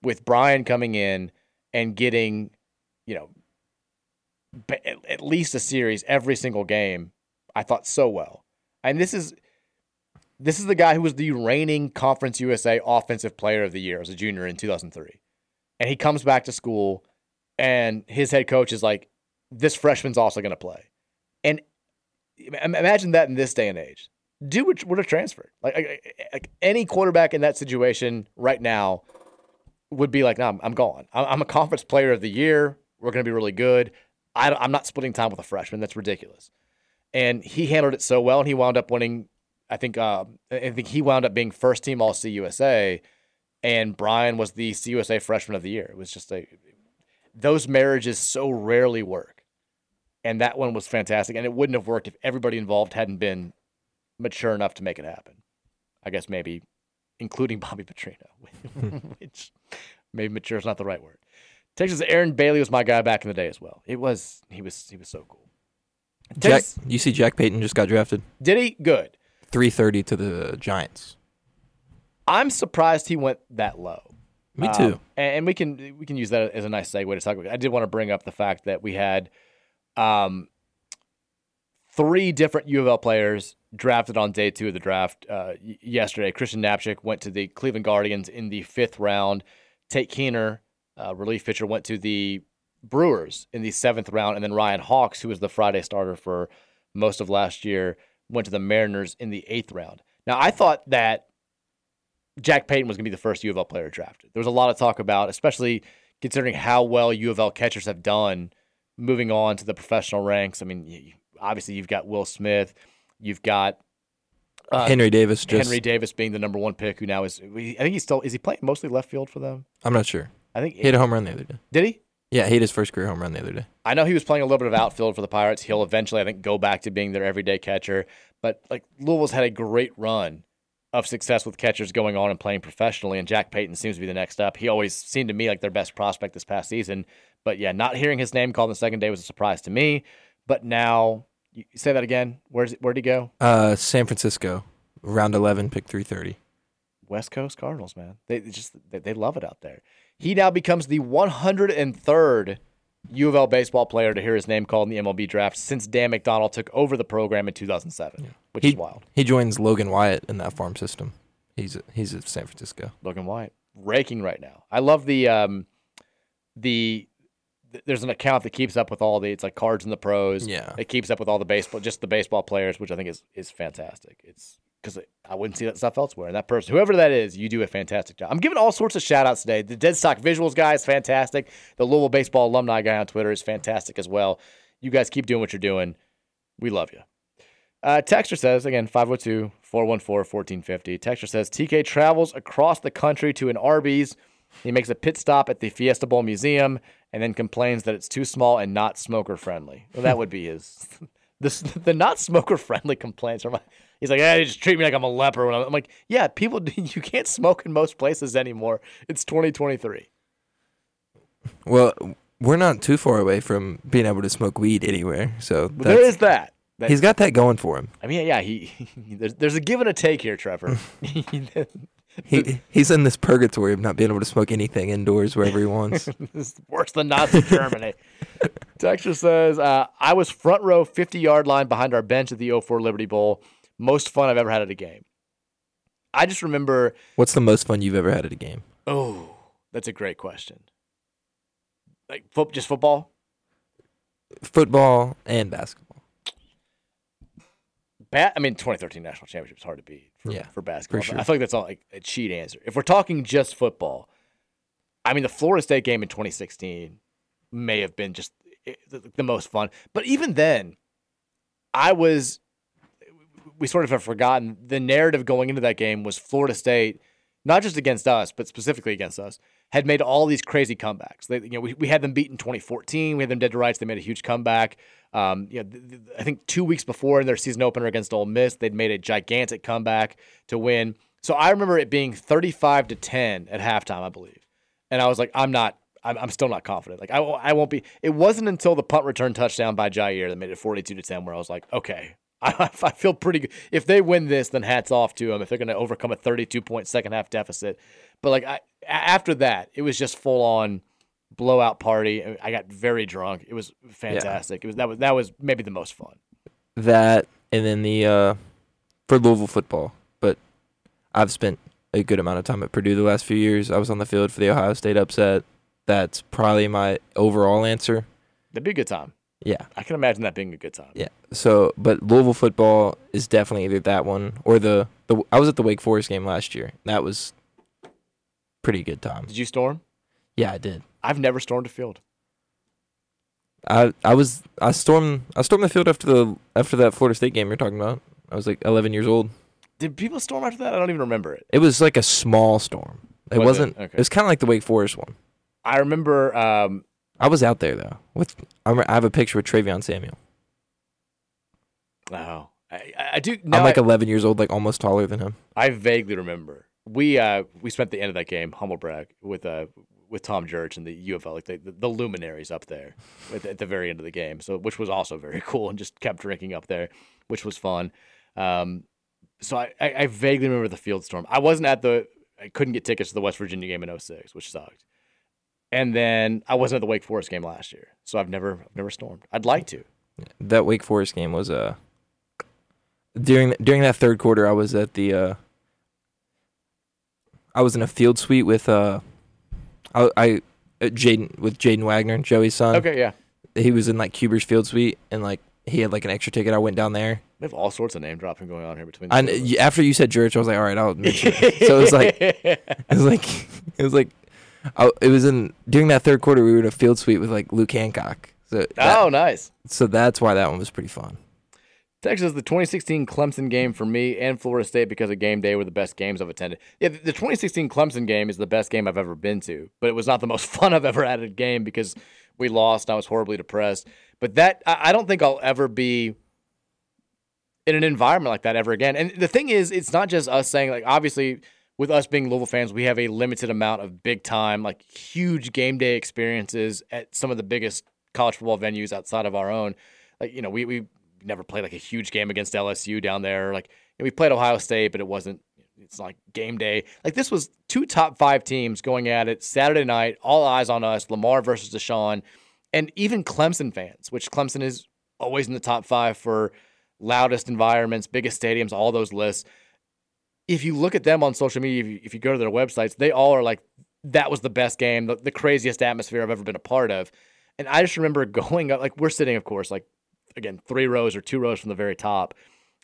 with Brian coming in and getting you know at least a series every single game. I thought so well, and this is this is the guy who was the reigning Conference USA Offensive Player of the Year as a junior in 2003, and he comes back to school, and his head coach is like, "This freshman's also going to play," and imagine that in this day and age. Do what would have transferred. Like, like, any quarterback in that situation right now would be like, no, I'm, I'm gone. I'm, I'm a conference player of the year. We're going to be really good. I, am not splitting time with a freshman. That's ridiculous. And he handled it so well, and he wound up winning. I think uh, I think he wound up being first team All CUSA, and Brian was the CUSA Freshman of the Year. It was just a those marriages so rarely work, and that one was fantastic. And it wouldn't have worked if everybody involved hadn't been mature enough to make it happen. I guess maybe including Bobby Petrino, which maybe mature is not the right word. Texas Aaron Bailey was my guy back in the day as well. It was he was he was so cool. Jack, you see, Jack Payton just got drafted. did he good? Three thirty to the Giants. I'm surprised he went that low. Me Um, too. and, and we can we can use that as a nice segue to talk about. I did want to bring up the fact that we had um, three different U of L players drafted on day two of the draft uh, yesterday. Christian Knapczyk went to the Cleveland Guardians in the fifth round. Tate Kuehner, uh, relief pitcher, went to the Brewers in the seventh round, and then Ryan Hawks, who was the Friday starter for most of last year, went to the Mariners in the eighth round. Now, I thought that Jack Payton was going to be the first U of L player drafted. There was a lot of talk about, especially considering how well U of L catchers have done moving on to the professional ranks. I mean, obviously you've got Will Smith, you've got uh, Henry Davis just. Henry Davis being the number one pick, who now is. I think he's still is he playing mostly left field for them? I'm not sure. I think He hit a home run the other day. did he? Yeah, he hit his first career home run the other day. I know he was playing a little bit of outfield for the Pirates. He'll eventually, I think, go back to being their everyday catcher. But like Louisville's had a great run of success with catchers going on and playing professionally, and Jack Payton seems to be the next up. He always seemed to me like their best prospect this past season. But yeah, not hearing his name called on the second day was a surprise to me. But now, you say that again. Where's where'd he go? Uh, San Francisco, round eleven, pick three thirty. West Coast Cardinals, man. They just they, they love it out there. He now becomes the 103rd U of L baseball player to hear his name called in the MLB draft since Dan McDonnell took over the program in 2007, which He is wild. he joins Logan Wyatt in that farm system. He's he's at San Francisco. Logan Wyatt raking right now. I love the um the th- there's an account that keeps up with all the it's like cards in the pros. Yeah. It keeps up with all the baseball just the baseball players, which I think is is fantastic. It's because I wouldn't see that stuff elsewhere. And that person, whoever that is, you do a fantastic job. I'm giving all sorts of shout outs today. The Dead Stock Visuals guy is fantastic. The Louisville Baseball alumni guy on Twitter is fantastic as well. You guys keep doing what you're doing. We love you. Uh, Texter says, again, 502 414 1450. Texter says, TK travels across the country to an Arby's. He makes a pit stop at the Fiesta Bowl Museum and then complains that it's too small and not smoker friendly. Well, that would be his. This, the not smoker friendly complaints are my. He's like, hey, they just treat me like I'm a leper. When I'm, I'm like, yeah, people, you can't smoke in most places anymore. It's 2023. Well, we're not too far away from being able to smoke weed anywhere, so there that. That- he's got that going for him. I mean, yeah, he, there's, there's a give and a take here, Trevor. He he's in this purgatory of not being able to smoke anything indoors wherever he wants. This is worse than Nazi Germany. Texture says, uh, I was front row 50 yard line behind our bench at the 04 Liberty Bowl. Most fun I've ever had at a game. I just remember, What's the most fun you've ever had at a game? oh, that's a great question. Like foot, just football. Football and basketball. Ba- I mean, 2013 national championship is hard to beat for, Yeah, for basketball. sure. I feel like that's all like a cheat answer. If we're talking just football, I mean, the Florida State game in 2016 may have been just eh, the, the most fun. But even then, I was, we sort of have forgotten the narrative going into that game was Florida State, not just against us, but specifically against us, had made all these crazy comebacks. They, you know, we, we had them beat in 2014. We had them dead to rights. They made a huge comeback. Um, you know, th- th- I think two weeks before in their season opener against Ole Miss, they'd made a gigantic comeback to win. So I remember it being 35 to 10 at halftime, I believe. And I was like, I'm not, I'm, I'm still not confident. Like I, won't- I won't be. It wasn't until the punt return touchdown by Jaire that made it 42 to 10 where I was like, okay, I, feel pretty good. If they win this, then hats off to them. If they're going to overcome a 32 point second half deficit, but like I, after that, it was just full on blowout party. I- got very drunk. It was fantastic. It was that was that was maybe the most fun. That and then the uh, for Louisville football. But I've spent a good amount of time at Purdue the last few years. I was on the field for the Ohio State upset. That's probably my overall answer. That'd be a good time. Yeah. I can imagine that being a good time. Yeah. So, but Louisville football is definitely either that one or the the. I was at the Wake Forest game last year. That was pretty good time. Did you storm? Yeah, I did. I've never stormed a field. I I was I stormed I stormed the field after the after that Florida State game you're talking about. I was like 11 years old. Did people storm after that? I don't even remember it. It was like a small storm. It Was it? wasn't. Okay. It was kind of like the Wake Forest one. I remember. Um, I was out there though. With I, remember, I have a picture with Traveon Samuel. oh, I, I do. Now I'm like I, 11 years old, like almost taller than him. I vaguely remember. We uh we spent the end of that game, humble brag, with uh with Tom Jurich and the U of L, like the, the, the luminaries up there at the, at the very end of the game. So which was also very cool, and just kept drinking up there, which was fun. Um, so I, I, I vaguely remember the field storm. I wasn't at the. I couldn't get tickets to the West Virginia game in 06, which sucked. And then I wasn't at the Wake Forest game last year, so I've never I've never stormed. I'd like to. That Wake Forest game was uh during during that third quarter. I was at the uh I was in a field suite with uh I I uh, Jaden with Jaden Wagner, Joey's son. Okay, yeah. He was in like Cuber's field suite, and like he had like an extra ticket. I went down there. We have all sorts of name dropping going on here between. the And two of us. y- after you said church, I was like, all right, I'll mention it. So it was like it was like it was like I, it was in during that third quarter. We were in a field suite with like Luke Hancock. So that, oh, nice. so that's why that one was pretty fun. Texas, the 2016 Clemson game for me and Florida State because of game day were the best games I've attended. Yeah, the the 2016 Clemson game is the best game I've ever been to, but it was not the most fun I've ever had at a game because we lost. And I was horribly depressed. But that I don't think I'll ever be in an environment like that ever again. And the thing is, it's not just us saying like obviously with us being Louisville fans, we have a limited amount of big time, like huge game day experiences at some of the biggest college football venues outside of our own. Like, you know, we, we never played like a huge game against LSU down there. Like, you know, we played Ohio State, but it wasn't, it's like game day. Like, this was two top five teams going at it Saturday night, all eyes on us, Lamar versus Deshaun, and even Clemson fans, which Clemson is always in the top five for loudest environments, biggest stadiums, all those lists if you look at them on social media, if you, if you go to their websites, they all are like, that was the best game, the, the craziest atmosphere I've ever been a part of. And I just remember going up, like, we're sitting, of course, like, again, three rows or two rows from the very top.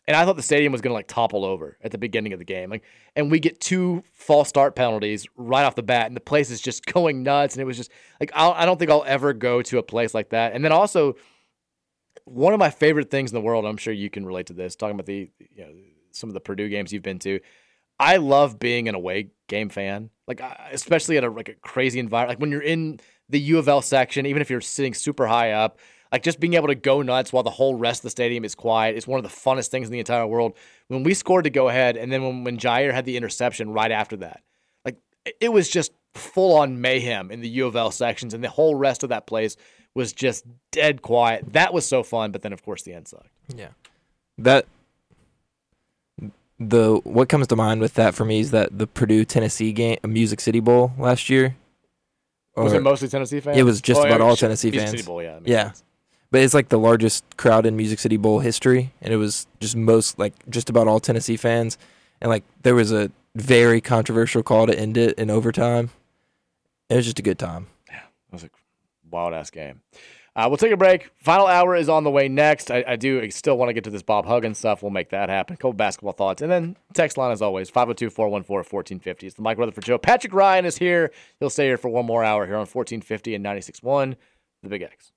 And I thought the stadium was going to like topple over at the beginning of the game. Like, and we get two false start penalties right off the bat, and the place is just going nuts. And it was just like, I'll, I don't think I'll ever go to a place like that. And then also, one of my favorite things in the world, I'm sure you can relate to this, talking about the, you know, some of the Purdue games you've been to. I love being an away game fan, like especially at a like a crazy environment. Like when you're in the U of L section, even if you're sitting super high up, like just being able to go nuts while the whole rest of the stadium is quiet is one of the funnest things in the entire world. When we scored to go ahead, and then when when Jaire had the interception right after that, like it- was just full on mayhem in the U of L sections, and the whole rest of that place was just dead quiet. That was so fun, but then of course the end sucked. Yeah. That the what comes to mind with that for me is that the Purdue Tennessee game, Music City Bowl last year. Was it mostly Tennessee fans? It was just oh, about all Tennessee Music fans. City Bowl, yeah. Yeah. sense. But it's like the largest crowd in Music City Bowl history, and it was just most like just about all Tennessee fans, and like there was a very controversial call to end it in overtime. It was just a good time. Yeah, it was a Wild ass game. Uh, we'll take a break. Final hour is on the way next. I, I do still want to get to this Bob Huggins stuff. We'll make that happen. A couple basketball thoughts. And then text line as always 502 414 1450. It's the Mike Rutherford Show. Patrick Ryan is here. He'll stay here for one more hour here on 1450 and 96.1, The Big X.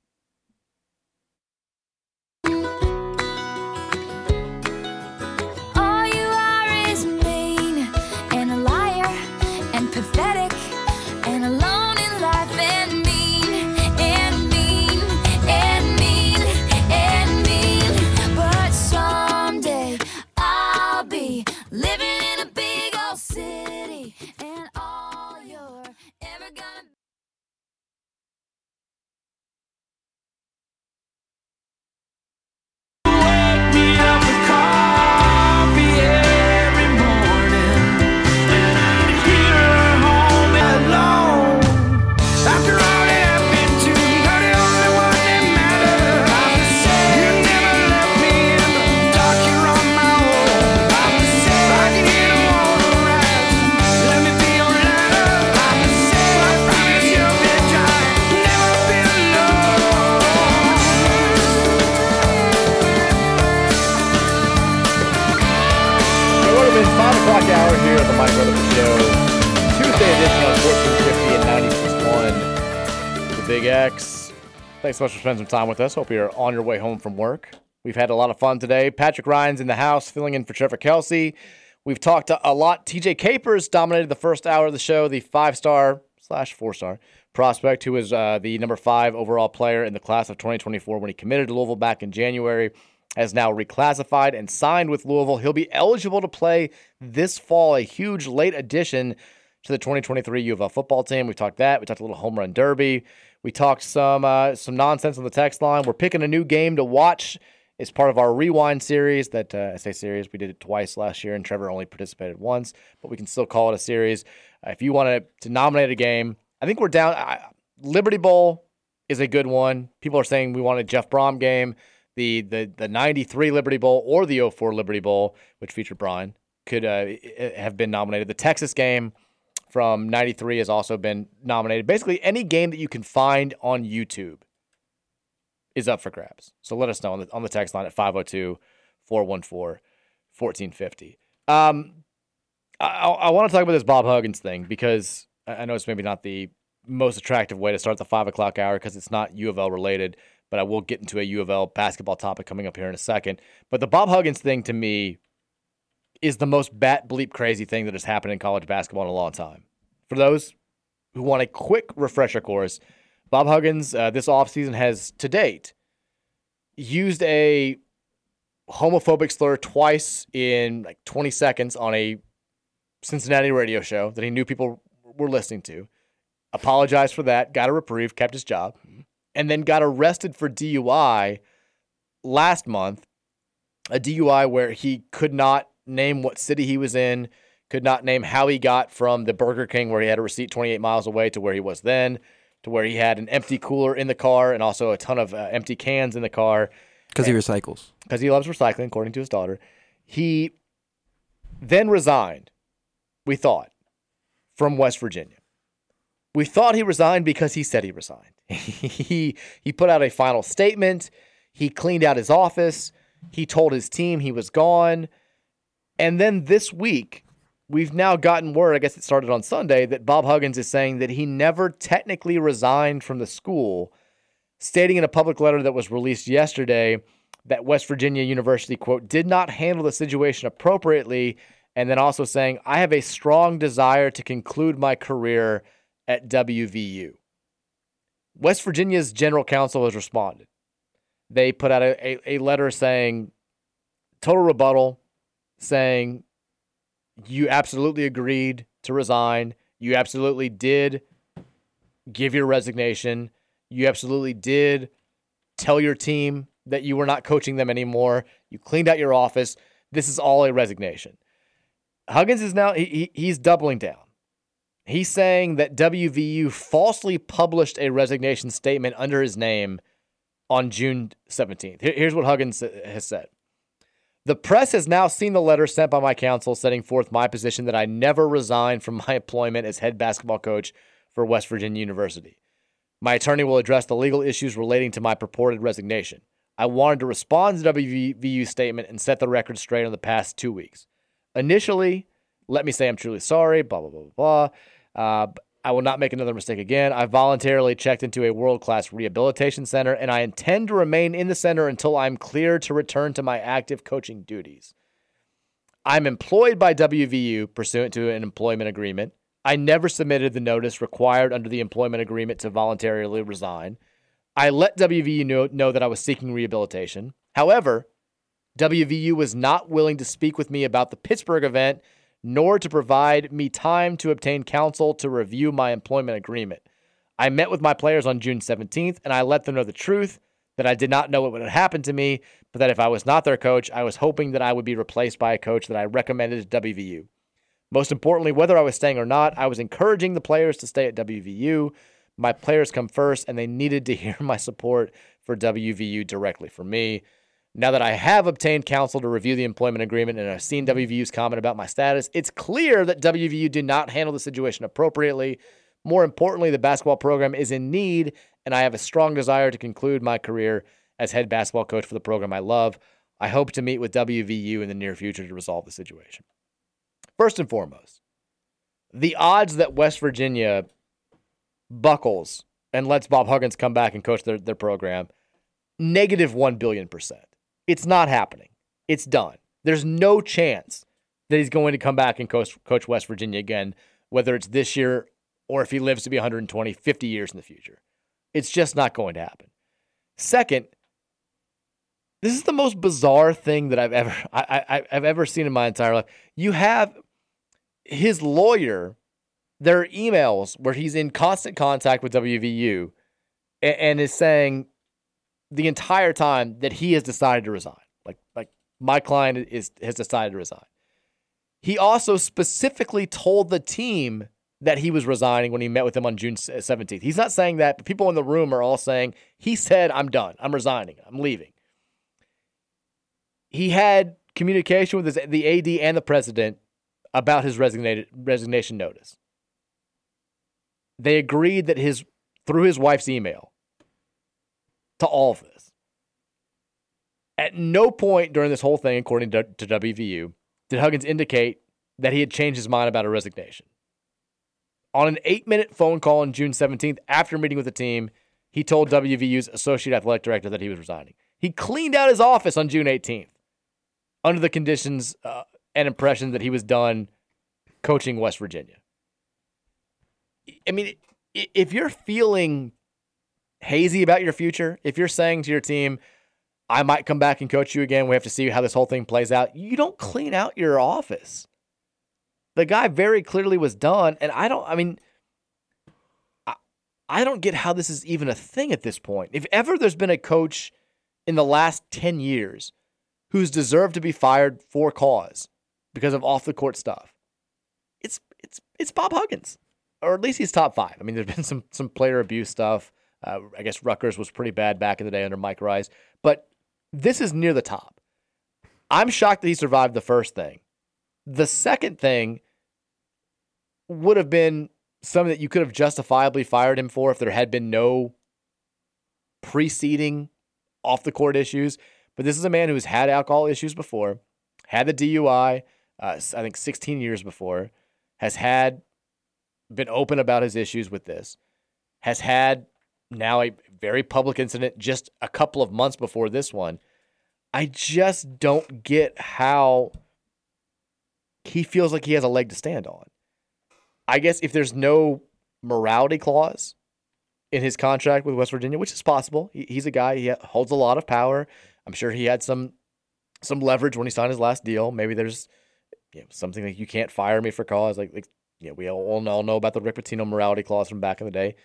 Thanks so much for spending some time with us. Hope you're on your way home from work. We've had a lot of fun today. Patrick Ryan's in the house, filling in for Trevor Kelsey. We've talked a lot. TJ Capers dominated the first hour of the show, the five star slash four star prospect who was uh, the number five overall player in the class of 2024 when he committed to Louisville back in January has now reclassified and signed with Louisville. He'll be eligible to play this fall, a huge late addition to the 2023 U of L football team. We talked that. We talked a little home run derby. We talked some uh, some nonsense on the text line. We're picking a new game to watch. It's part of our rewind series. That uh, I say series. We did it twice last year, and Trevor only participated once, but we can still call it a series. Uh, if you want to nominate a game, I think we're down. I, Liberty Bowl is a good one. People are saying we want a Jeff Brohm game. The the the 93 Liberty Bowl or the 04 Liberty Bowl, which featured Brian, could uh, have been nominated. The Texas game from 93 has also been nominated. Basically, any game that you can find on YouTube is up for grabs. So let us know on the, on the text line at 502 414 1450. Um, I, I want to talk about this Bob Huggins thing because I know it's maybe not the most attractive way to start the five o'clock hour because it's not U of L related, but I will get into a U of L basketball topic coming up here in a second. But the Bob Huggins thing to me is the most bat bleep crazy thing that has happened in college basketball in a long time. For those who want a quick refresher course, Bob Huggins uh, this offseason has to date used a homophobic slur twice in like 20 seconds on a Cincinnati radio show that he knew people were listening to. Apologized for that, got a reprieve, kept his job, and then got arrested for DUI last month. A DUI where he could not name what city he was in, could not name how he got from the Burger King where he had a receipt 28 miles away to where he was then, to where he had an empty cooler in the car and also a ton of uh, empty cans in the car because he recycles. because he loves recycling, according to his daughter. He then resigned, we thought, from West Virginia. We thought he resigned because he said he resigned. he he put out a final statement. He cleaned out his office. He told his team he was gone. And then this week, we've now gotten word, I guess it started on Sunday, that Bob Huggins is saying that he never technically resigned from the school, stating in a public letter that was released yesterday that West Virginia University, quote, did not handle the situation appropriately. And then also saying, I have a strong desire to conclude my career at WVU. West Virginia's general counsel has responded. They put out a, a, a letter saying, total rebuttal, saying, you absolutely agreed to resign. You absolutely did give your resignation. You absolutely did tell your team that you were not coaching them anymore. You cleaned out your office. This is all a resignation. Huggins is now he, he- he's doubling down. He's saying that WVU falsely published a resignation statement under his name on June 17th. Here- Here's what Huggins has said. The press has now seen the letter sent by my counsel setting forth my position that I never resigned from my employment as head basketball coach for West Virginia University. My attorney will address the legal issues relating to my purported resignation. I wanted to respond to WVU's statement and set the record straight on the past two weeks. Initially, let me say I'm truly sorry, blah, blah, blah, blah, blah. Uh, I will not make another mistake again. I voluntarily checked into a world class rehabilitation center, and I intend to remain in the center until I'm clear to return to my active coaching duties. I'm employed by WVU pursuant to an employment agreement. I never submitted the notice required under the employment agreement to voluntarily resign. I let WVU know, know that I was seeking rehabilitation. However, WVU was not willing to speak with me about the Pittsburgh event, nor to provide me time to obtain counsel to review my employment agreement. I met with my players on June 17th, and I let them know the truth that I did not know what would happen to me, but that if I was not their coach, I was hoping that I would be replaced by a coach that I recommended to WVU. Most importantly, whether I was staying or not, I was encouraging the players to stay at WVU. My players come first, and they needed to hear my support for WVU directly from me. Now that I have obtained counsel to review the employment agreement and I've seen WVU's comment about my status, it's clear that WVU did not handle the situation appropriately. More importantly, the basketball program is in need, and I have a strong desire to conclude my career as head basketball coach for the program I love. I hope to meet with WVU in the near future to resolve the situation. First and foremost, the odds that West Virginia buckles and lets Bob Huggins come back and coach their, their program, negative 1 billion percent. It's not happening. It's done. There's no chance that he's going to come back and coach, coach West Virginia again, whether it's this year or if he lives to be 120, 50 years in the future. It's just not going to happen. Second, this is the most bizarre thing that I've ever I, I've ever seen in my entire life. You have his lawyer, there are emails where he's in constant contact with WVU and, and is saying the entire time that he has decided to resign. Like like my client is has decided to resign. He also specifically told the team that he was resigning when he met with them on June 17th. Uh, He's not saying that, but people in the room are all saying he said I'm done. I'm resigning. I'm leaving. He had communication with his, the AD and the president about his resignation notice. They agreed that his through his wife's email to all of this. At no point during this whole thing, according to, to WVU, did Huggins indicate that he had changed his mind about a resignation. On an eight minute phone call on June 17th, after meeting with the team, he told WVU's associate athletic director that he was resigning. He cleaned out his office on June 18th under the conditions uh, and impression that he was done coaching West Virginia. I mean, if you're feeling hazy about your future, if you're saying to your team, I might come back and coach you again, we have to see how this whole thing plays out, you don't clean out your office. The guy very clearly was done. And I don't, I mean, I, I don't get how this is even a thing at this point. If ever there's been a coach in the last 10 years who's deserved to be fired for cause because of off the court stuff, it's it's it's Bob Huggins, or at least he's top five. I mean, there's been some some player abuse stuff. Uh, I guess Rutgers was pretty bad back in the day under Mike Rice, but this is near the top. I'm shocked that he survived the first thing. The second thing would have been something that you could have justifiably fired him for if there had been no preceding off the court issues. But this is a man who's had alcohol issues before, had the DUI, uh, I think 16 years before, has had been open about his issues with this, has had now a very public incident just a couple of months before this one. I just don't get how he feels like he has a leg to stand on. I guess if there's no morality clause in his contract with West Virginia, which is possible, he's a guy he holds a lot of power. I'm sure he had some some leverage when he signed his last deal. Maybe there's you know, something like you can't fire me for cause. Like, like you know, we all, all know about the Rick Pitino morality clause from back in the day.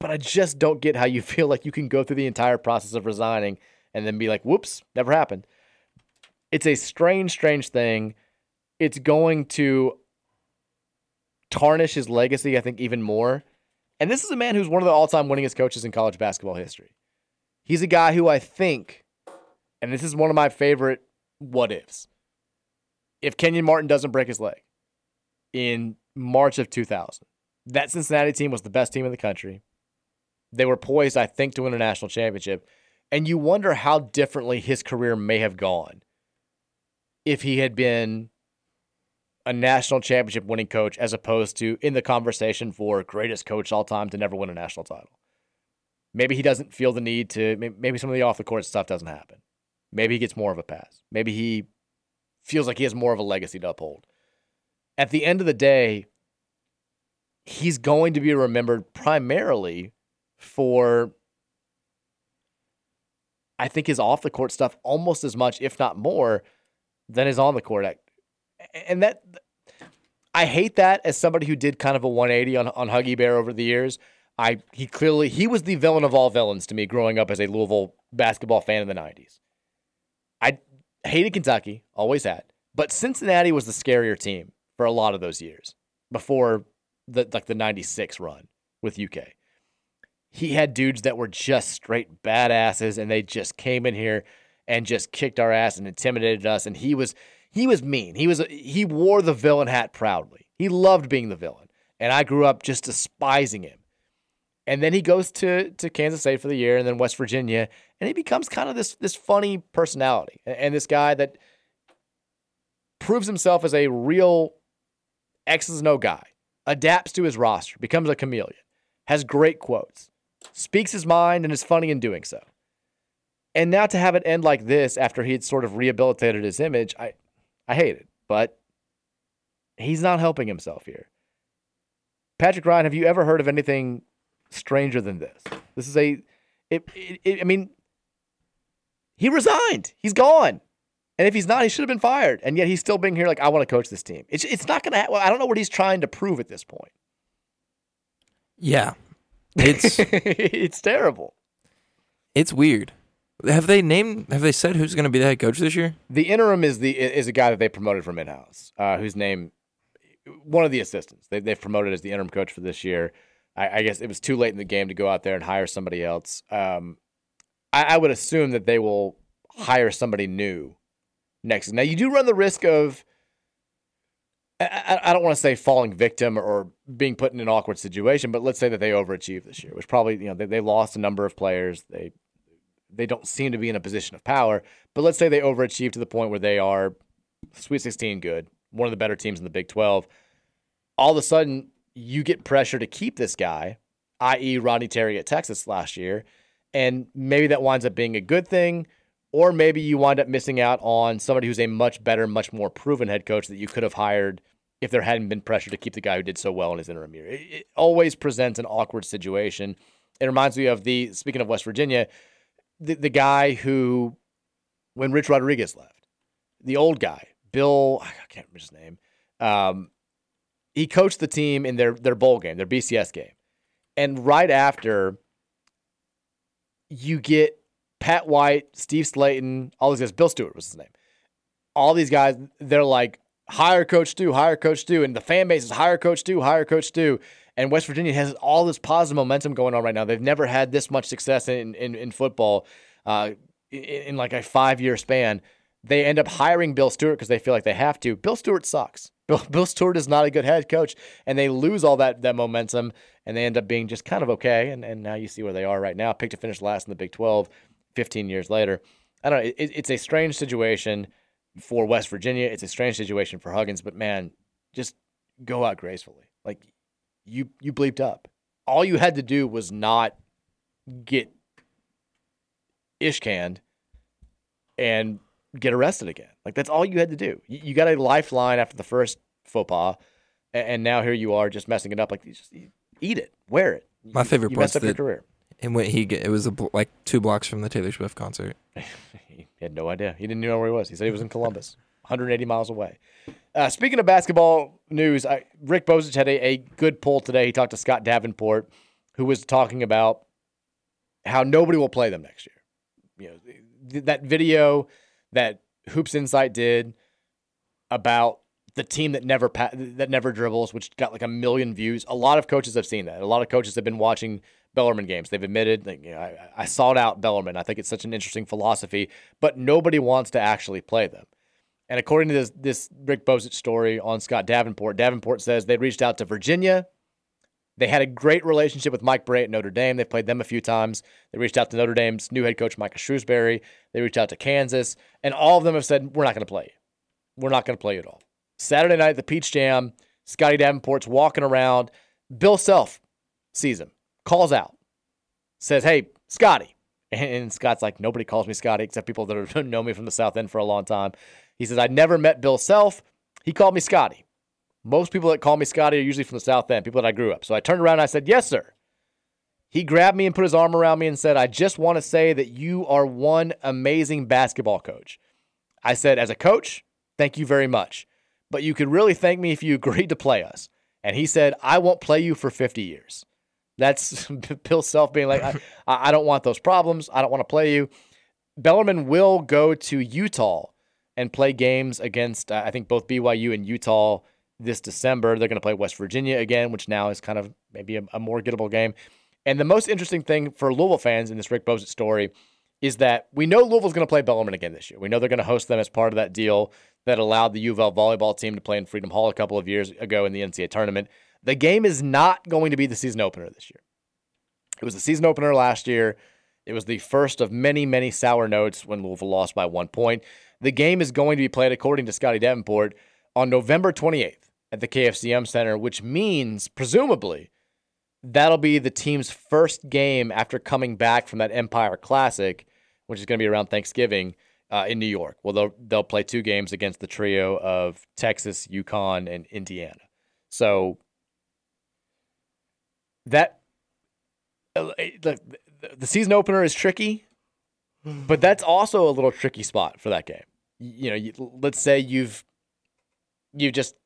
But I just don't get how you feel like you can go through the entire process of resigning and then be like, whoops, never happened. It's a strange, strange thing. It's going to tarnish his legacy, I think, even more. And this is a man who's one of the all time winningest coaches in college basketball history. He's a guy who I think, and this is one of my favorite what ifs. If Kenyon Martin doesn't break his leg in March of 2000, that Cincinnati team was the best team in the country. They were poised, I think, to win a national championship. And you wonder how differently his career may have gone if he had been a national championship winning coach as opposed to in the conversation for greatest coach all time to never win a national title. Maybe he doesn't feel the need to, maybe some of the off the court stuff doesn't happen. Maybe he gets more of a pass. Maybe he feels like he has more of a legacy to uphold. At the end of the day, he's going to be remembered primarily for I think his off the court stuff almost as much, if not more, than his on the court. act. And that I hate that as somebody who did kind of a 180 on, on Huggy Bear over the years. I he clearly he was the villain of all villains to me growing up as a Louisville basketball fan in the 90s. I hated Kentucky, always had, but Cincinnati was the scarier team for a lot of those years before the like the 96 run with UK he had dudes that were just straight badasses and they just came in here and just kicked our ass and intimidated us and he was he was mean. He was he wore the villain hat proudly. He loved being the villain and i grew up just despising him. And then he goes to to kansas state for the year and then west virginia and he becomes kind of this this funny personality and, and this guy that proves himself as a real x's and o guy adapts to his roster becomes a chameleon has great quotes speaks his mind and is funny in doing so. And now to have it end like this after he had sort of rehabilitated his image, I I hate it. But he's not helping himself here. Patrick Ryan, have you ever heard of anything stranger than this? This is a it, it, it- I mean he resigned. He's gone. And if he's not, he should have been fired. And yet he's still being here like I want to coach this team. It's it's not going to well, I don't know what he's trying to prove at this point. Yeah. It's it's terrible. it's weird. Have they named have they said who's gonna be the head coach this year? The interim is the is a guy that they promoted from in house, uh, whose name, one of the assistants they they've promoted as the interim coach for this year. I, I guess it was too late in the game to go out there and hire somebody else. Um, I, I would assume that they will hire somebody new next. Now you do run the risk of. I, I- don't want to say falling victim or being put in an awkward situation, but let's say that they overachieved this year, which probably you know they, they lost a number of players. They they don't seem to be in a position of power. But let's say they overachieve to the point where they are Sweet 16 good, one of the better teams in the Big 12. All of a sudden, you get pressure to keep this guy, i.e., Rodney Terry at Texas last year. And maybe that winds up being a good thing. Or maybe you wind up missing out on somebody who's a much better, much more proven head coach that you could have hired if there hadn't been pressure to keep the guy who did so well in his interim year. It, it always presents an awkward situation. It reminds me of the, speaking of West Virginia, the, the guy who, when Rich Rodriguez left, the old guy, Bill, I can't remember his name. Um, he coached the team in their their bowl game, their BCS game, and right after, you get Pat White, Steve Slaton, all these guys. Bill Stewart was his name. All these guys, they're like hire Coach Stu, hire Coach Stu, and the fan base is hire Coach Stu, hire Coach Stu. And West Virginia has all this positive momentum going on right now. They've never had this much success in in, in football uh, in, in like a five year span. They end up hiring Bill Stewart because they feel like they have to. Bill Stewart sucks. Bill, Bill Stewart is not a good head coach, and they lose all that that momentum, and they end up being just kind of okay. And and now you see where they are right now, picked to finish last in the Big Twelve, 15 years later. I don't know. It, it's a strange situation for West Virginia. It's a strange situation for Huggins, but man, just go out gracefully. Like you you bleeped up. All you had to do was not get ish canned and get arrested again. Like that's all you had to do. You, you got a lifeline after the first faux pas, and, and now here you are just messing it up. Like you just you eat it, wear it. My You- favorite you part's messed up your career. And when he get, it was a, like two blocks from the Taylor Swift concert. He had no idea. He didn't know where he was. He said he was in Columbus, 180 miles away. Uh, speaking of basketball news, I, Rick Bozich had a, a good poll today. He talked to Scott Davenport, who was talking about how nobody will play them next year. You know, th- that video that Hoops Insight did about the team that never pa- that never dribbles, which got like a million views. A lot of coaches have seen that. A lot of coaches have been watching Bellarmine games. They've admitted, you know, I, I sought out Bellarmine. I think it's such an interesting philosophy, but nobody wants to actually play them. And according to this, this Rick Bozich story on Scott Davenport, Davenport says they reached out to Virginia, They had a great relationship with Mike Brey at Notre Dame. They played them a few times. They reached out to Notre Dame's new head coach, Micah Shrewsberry. They reached out to Kansas, and all of them have said, We're not going to play. We're not going to play at all. Saturday night, the Peach Jam, Scotty Davenport's walking around. Bill Self sees him, calls out, says, Hey, Scotty. And Scott's like, Nobody calls me Scotty except people that known me from the South End for a long time. He says, I never met Bill Self. He called me Scotty. Most people that call me Scotty are usually from the South End, people that I grew up. So I turned around and I said, Yes, sir. He grabbed me and put his arm around me and said, I just want to say that you are one amazing basketball coach. I said, As a coach, thank you very much. But you could really thank me if you agreed to play us. And he said, I won't play you for 50 years. That's Bill Self being like, I, I don't want those problems. I don't want to play you. Bellarmine will go to Utah and play games against, uh, I think, both BYU and Utah this December. They're going to play West Virginia again, which now is kind of maybe a, a more gettable game. And the most interesting thing for Louisville fans in this Rick Bozich story is that we know Louisville's going to play Bellarmine again this year. We know they're going to host them as part of that deal that allowed the U volleyball team to play in Freedom Hall a couple of years ago in the NCAA tournament. The game is not going to be the season opener this year. It was the season opener last year. It was the first of many, many sour notes when Louisville lost by one point. The game is going to be played, according to Scotty Davenport, on November 28th at the KFC Yum Center, which means, presumably, that'll be the team's first game after coming back from that Empire Classic, which is going to be around Thanksgiving uh, in New York. Well, they'll, they'll play two games against the trio of Texas, UConn, and Indiana. So that uh, the, the season opener is tricky, but that's also a little tricky spot for that game. You know, you, let's say you've you've just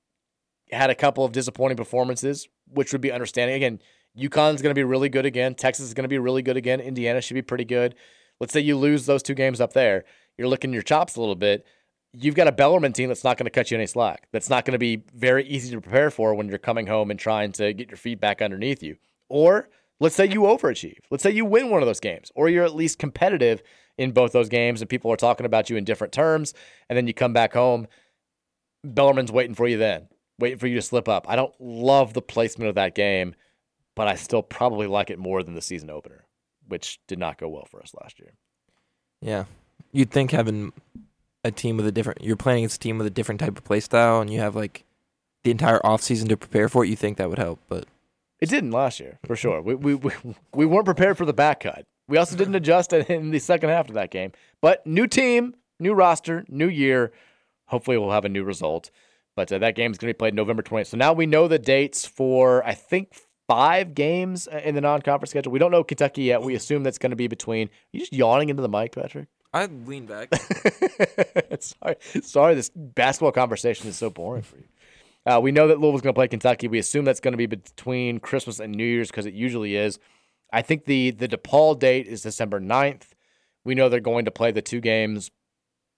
had a couple of disappointing performances, which would be understanding. Again, UConn's going to be really good again. Texas is going to be really good again. Indiana should be pretty good. Let's say you lose those two games up there. You're licking your chops a little bit. You've got a Bellarmine team that's not going to cut you any slack. That's not going to be very easy to prepare for when you're coming home and trying to get your feet back underneath you. Or let's say you overachieve. Let's say you win one of those games, or you're at least competitive in both those games and people are talking about you in different terms. And then you come back home. Bellarmine's waiting for you then, waiting for you to slip up. I don't love the placement of that game, but I still probably like it more than the season opener, which did not go well for us last year. Yeah, you'd think having a team with a different, you're playing against a team with a different type of play style, and you have like the entire off season to prepare for it. You think that would help, but It didn't last year for sure. We we we, we weren't prepared for the back cut. We also didn't adjust in the second half of that game. But new team, new roster, new year. Hopefully, we'll have a new result. But uh, that game is going to be played November 20th. So now we know the dates for I think five games uh, in the non-conference schedule. We don't know Kentucky yet. We assume that's going to be between. you just yawning into the mic, Patrick? I lean back. sorry, sorry. This basketball conversation is so boring for you. Uh, we know that Louisville's going to play Kentucky. We assume that's going to be between Christmas and New Year's because it usually is. I think the the DePaul date is December 9th. We know they're going to play the two games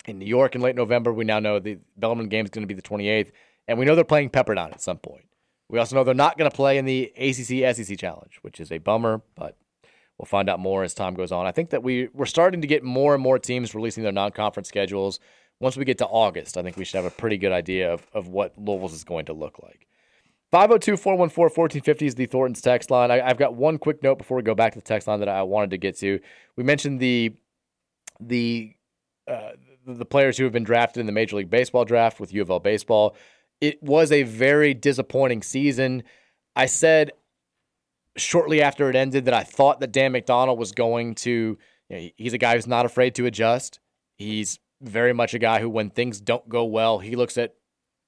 in New York in late November. We now know the Bellarmine game is going to be the 28th, and we know they're playing Pepperdine at some point. We also know they're not going to play in the ACC SEC Challenge, which is a bummer, but we'll find out more as time goes on. I think that we we're starting to get more and more teams releasing their non-conference schedules. Once we get to August, I think we should have a pretty good idea of, of what Louisville's is going to look like. 502 414 1450 is the Thornton's text line. I, I've got one quick note before we go back to the text line that I wanted to get to. We mentioned the the uh, the players who have been drafted in the Major League Baseball draft with U of L baseball. It was a very disappointing season. I said shortly after it ended that I thought that Dan McDonnell was going to. You know, he's a guy who's not afraid to adjust. He's very much a guy who, when things don't go well, he looks at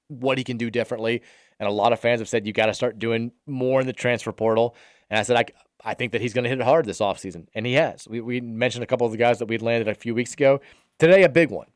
what he can do differently. And a lot of fans have said you got to start doing more in the transfer portal. And I said I, I think that he's going to hit it hard this offseason. And he has. We, we mentioned a couple of the guys that we'd landed a few weeks ago. Today, a big one.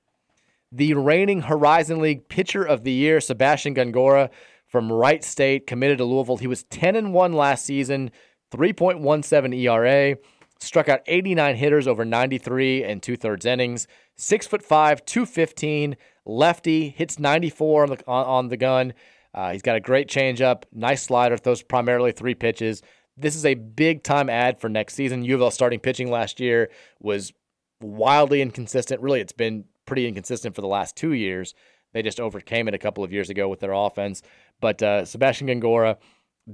The reigning Horizon League pitcher of the year, Sebastian Gongora from Wright State, committed to Louisville. He was 10 and 1 last season, 3.17 ERA, struck out 89 hitters over 93 and two thirds innings. Six foot five, 215, lefty, hits 94 on the, on, on the gun. Uh, he's got a great changeup, nice slider, throws primarily three pitches. This is a big time ad for next season. U of L starting pitching last year was wildly inconsistent. Really, it's been pretty inconsistent for the last two years. They just overcame it a couple of years ago with their offense. But uh, Sebastian Gongora,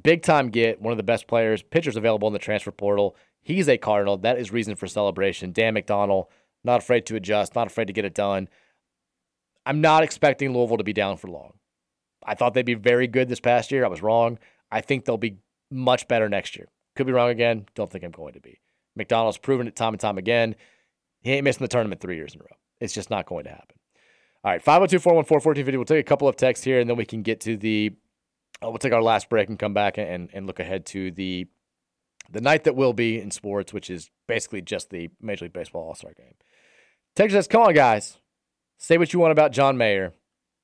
big time get, one of the best players, pitchers available in the transfer portal. He's a Cardinal. That is reason for celebration. Dan McDonnell, not afraid to adjust, not afraid to get it done. I'm not expecting Louisville to be down for long. I thought they'd be very good this past year. I was wrong. I think they'll be much better next year. Could be wrong again. Don't think I'm going to be. McDonnell's proven it time and time again. He ain't missing the tournament three years in a row. It's just not going to happen. All right, 502 414 1450. We'll take a couple of texts here and then we can get to the. Oh, we'll take our last break and come back and, and look ahead to the the night that will be in sports, which is basically just the Major League Baseball All Star game. Texas says, Come on, guys. Say what you want about John Mayer.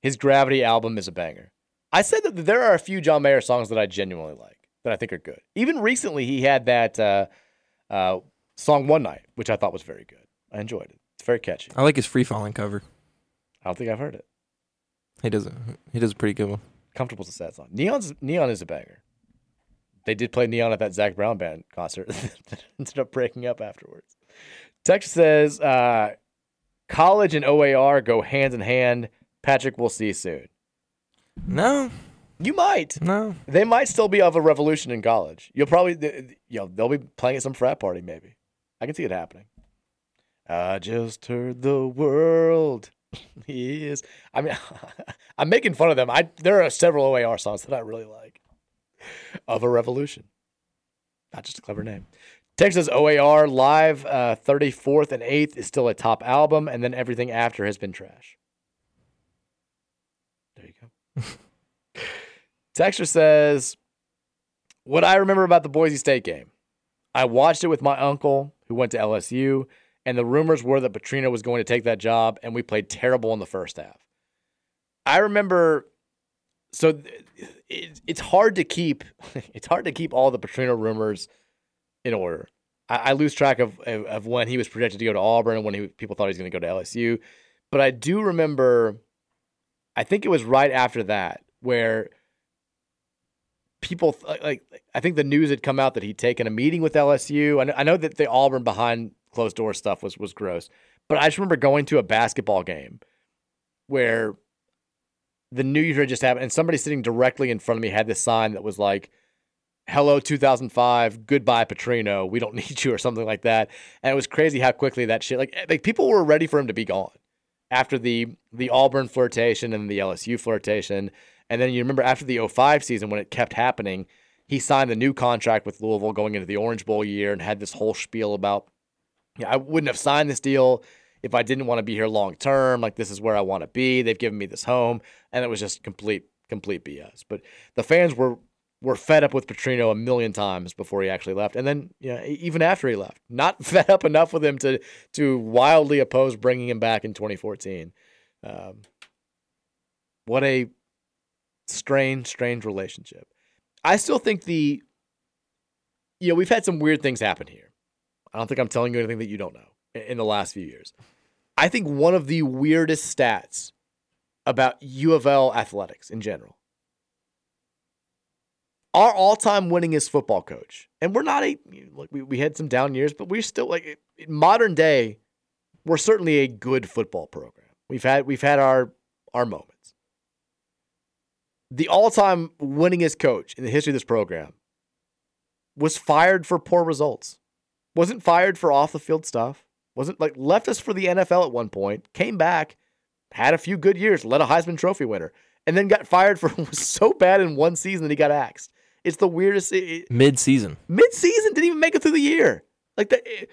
His Gravity album is a banger. I said that there are a few John Mayer songs that I genuinely like, that I think are good. Even recently, he had that uh, uh, song One Night, which I thought was very good. I enjoyed it. It's very catchy. I like his free falling cover. I don't think I've heard it. He does a he does a pretty good one. Comfortable's a sad song. Neon's Neon is a banger. They did play Neon at that Zac Brown band concert that ended up breaking up afterwards. Text says, uh, college and OAR go hand in hand. Patrick, we'll see you soon. No, You might. no. They might still be of a revolution in college. You'll probably, you know, they'll be playing at some frat party maybe. I can see it happening. I just heard the world is. I mean, I'm making fun of them. I there are several OAR songs that I really like. Of a revolution, not just a clever name. Texas OAR live uh, 34th and 8th is still a top album, and then everything after has been trash. There you go. Texture says, What I remember about the Boise State game, I watched it with my uncle who went to LSU, and the rumors were that Petrino was going to take that job, and we played terrible in the first half. I remember, so it, it's hard to keep, it's hard to keep all the Petrino rumors in order. I, I lose track of, of of when he was projected to go to Auburn and when he, people thought he was going to go to LSU, but I do remember. I think it was right after that where people like I think the news had come out that he'd taken a meeting with LSU. I know, I know that the Auburn behind closed door stuff was was gross, but I just remember going to a basketball game where the news had just happened, and somebody sitting directly in front of me had this sign that was like, "Hello, 2005, goodbye, Petrino. We don't need you," or something like that. And it was crazy how quickly that shit like eh, like people were ready for him to be gone after the the Auburn flirtation and the LSU flirtation. And then you remember after the 05 season when it kept happening, he signed the new contract with Louisville going into the Orange Bowl year and had this whole spiel about, yeah, I wouldn't have signed this deal if I didn't want to be here long term. Like this is where I want to be. They've given me this home, and it was just complete complete BS. But the fans were were fed up with Petrino a million times before he actually left, and then you know, even after he left, not fed up enough with him to to wildly oppose bringing him back in 2014. Um, what a strange, strange relationship. I still think the, you know, we've had some weird things happen here. I don't think I'm telling you anything that you don't know in- in the last few years. I think one of the weirdest stats about U of L athletics in general. Our all-time winningest football coach, and we're not a look. We, we had some down years, but we're still like in modern day. We're certainly a good football program. We've had we've had our our moments. The all-time winningest coach in the history of this program was fired for poor results. Wasn't fired for off the field stuff. Wasn't like left us for the NFL at one point. Came back, had a few good years, led a Heisman Trophy winner, and then got fired for was so bad in one season that he got axed. It's the weirdest. It, Mid season. mid-season didn't even make it through the year. Like the,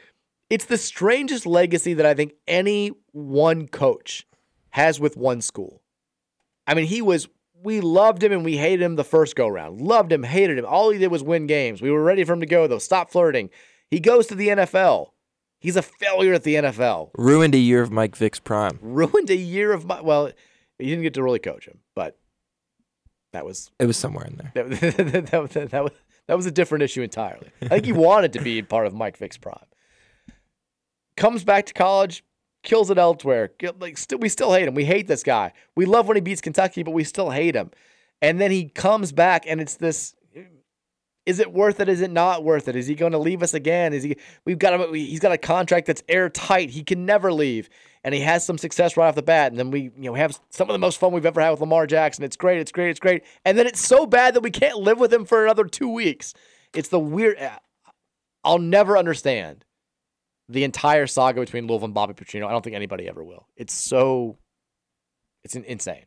it's the strangest legacy that I think any one coach has with one school. I mean, he was we loved him and we hated him the first go round. Loved him, hated him. All he did was win games. We were ready for him to go though. Stop flirting. He goes to the NFL. He's a failure at the NFL. Ruined a year of Mike Vick's prime. Ruined a year of my well, he didn't get to really coach him, but that was It was somewhere in there. that, that, that, that, was that was a different issue entirely. I think he wanted to be part of Mike Vick's prime. Comes back to college, kills it elsewhere. Like still, we still hate him. We hate this guy. We love when he beats Kentucky, but we still hate him. And then he comes back, and it's this: is it worth it? Is it not worth it? Is he going to leave us again? Is he? We've got him. He's got a contract that's airtight. He can never leave. and he has some success right off the bat, and then we, you know, have some of the most fun we've ever had with Lamar Jackson. It's great, it's great, it's great, and then it's so bad that we can't live with him for another two weeks. It's the weird. Uh, I'll never understand the entire saga between Louisville and Bobby Petrino. I don't think anybody ever will. It's so, it's insane.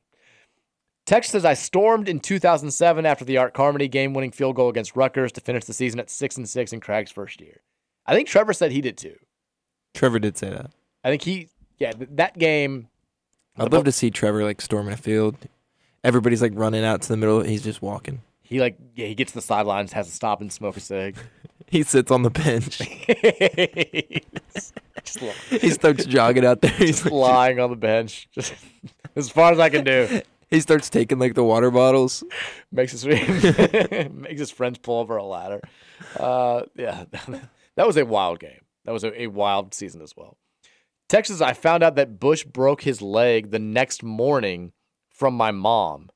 Text says I stormed in 2007 after the Art Carmody game-winning field goal against Rutgers to finish the season at six and six in Krag's first year. I think Trevor said he did too. Trevor did say that. I think he, yeah, th- that game. I'd love to see Trevor like storming a field. Everybody's like running out to the middle. He's just walking. He like, yeah, he gets to the sidelines, has to stop and smoke a cig. He sits on the bench. just he starts jogging out there. He's like, lying on the bench, just as far as I can do. He starts taking like the water bottles. Makes his makes his friends pull over a ladder. Uh, yeah, that was a wild game. That was a, a wild season as well. Texas, I found out that Bush broke his leg the next morning from my mom.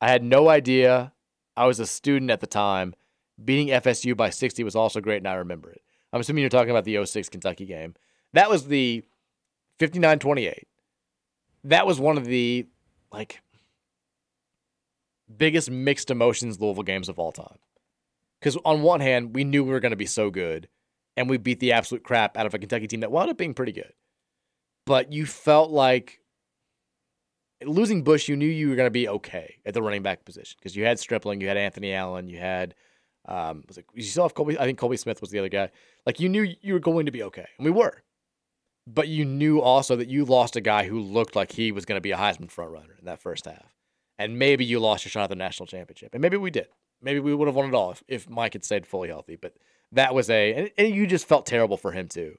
I had no idea. I was a student at the time. Beating FSU by 60 was also great, and I remember it. I'm assuming you're talking about the 06 Kentucky game. That was the 59 28. That was one of the, like, biggest mixed emotions Louisville games of all time. Because on one hand, we knew we were going to be so good, and we beat the absolute crap out of a Kentucky team that wound up being pretty good. But you felt like losing Bush, you knew you were going to be okay at the running back position because you had Stripling, you had Anthony Allen, you had um, was it, you still have Kolby. I think Kolby Smith was the other guy. Like you knew you were going to be okay, and we were. But you knew also that you lost a guy who looked like he was going to be a Heisman front runner in that first half, and maybe you lost your shot at the national championship, and maybe we did. Maybe we would have won it all if, if Mike had stayed fully healthy. But that was a, and, and you just felt terrible for him too,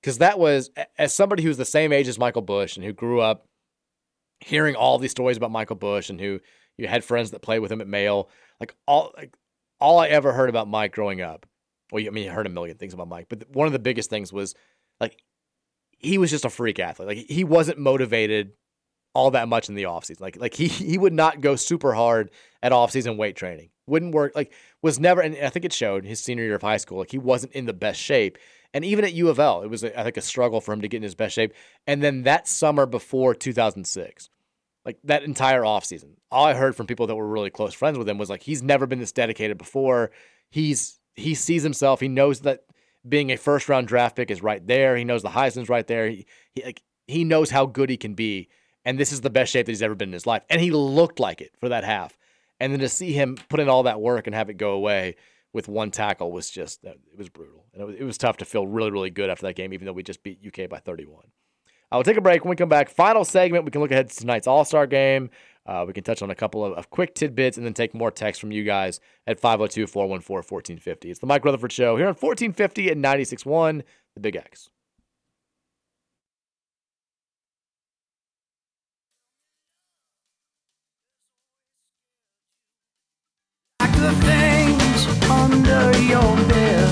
because that was as somebody who's the same age as Michael Bush and who grew up hearing all these stories about Michael Bush and who you had friends that played with him at Male, like all like all I ever heard about Mike growing up. Well, I mean, you heard a million things about Mike, but one of the biggest things was like he was just a freak athlete. Like he wasn't motivated all that much in the offseason. Like like he he would not go super hard at offseason weight training. Wouldn't work. Like was never. And I think it showed his senior year of high school. Like he wasn't in the best shape. And even at U of L, it was I think a struggle for him to get in his best shape. And then that summer before 2006, like that entire offseason, all I heard from people that were really close friends with him was like he's never been this dedicated before. He's he sees himself. He knows that being a first round draft pick is right there. He knows the Heisman's right there. He, he like he knows how good he can be, and this is the best shape that he's ever been in his life. And he looked like it for that half. And then to see him put in all that work and have it go away with one tackle was just it was brutal. And it was, it was tough to feel really really good after that game, even though we just beat UK by 31. I will take a break. When we come back, final segment, we can look ahead to tonight's All Star game. Uh, we can touch on a couple of, of quick tidbits and then take more text from you guys at 502 414 1450. It's the Mike Rutherford Show here on 1450 and 96.1, the Big X. under your bed.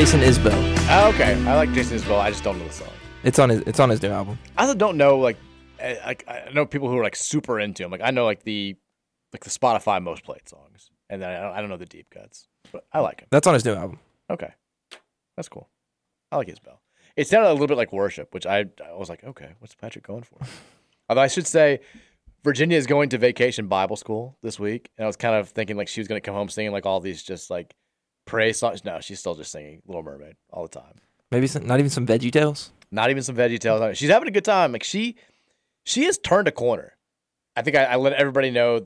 Jason Isbell. Oh, okay. I like Jason Isbell. I just don't know the song. It's on his. It's on his new album. I also don't know like I, like I know people who are like super into him. Like I know like the like the Spotify most played songs, and then I don't, I don't know the deep cuts, but I like him. That's on his new album. Okay, that's cool. I like Isbell. It sounded a little bit like worship, which I I was like, okay, what's Patrick going for? Although I should say, Virginia is going to vacation Bible school this week, and I was kind of thinking like she was going to come home singing like all these just like praise songs. No, she's still just singing Little Mermaid all the time. Maybe some, not even some Veggie Tales. Not even some veggie Tales. She's having a good time. Like she, she has turned a corner. I think I, I let everybody know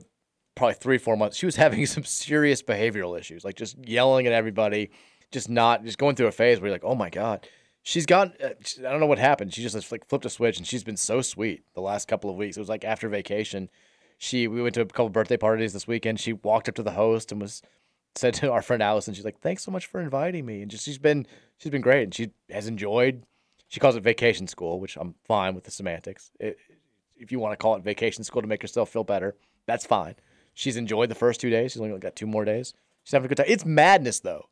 probably three, four months. She was having some serious behavioral issues, like just yelling at everybody, just not, just going through a phase where you're like, oh my god, she's gone. Uh, I don't know what happened. She just like flipped a switch, and she's been so sweet the last couple of weeks. It was like after vacation. She we went to a couple birthday parties this weekend. She walked up to the host and was said to our friend Allison, she's like, "Thanks so much for inviting me." And just she's been she's been great, and she has enjoyed. She calls it vacation school, which I'm fine with the semantics. It, if you want to call it vacation school to make yourself feel better, that's fine. She's enjoyed the first two days. She's only got two more days. She's having a good time. It's madness though.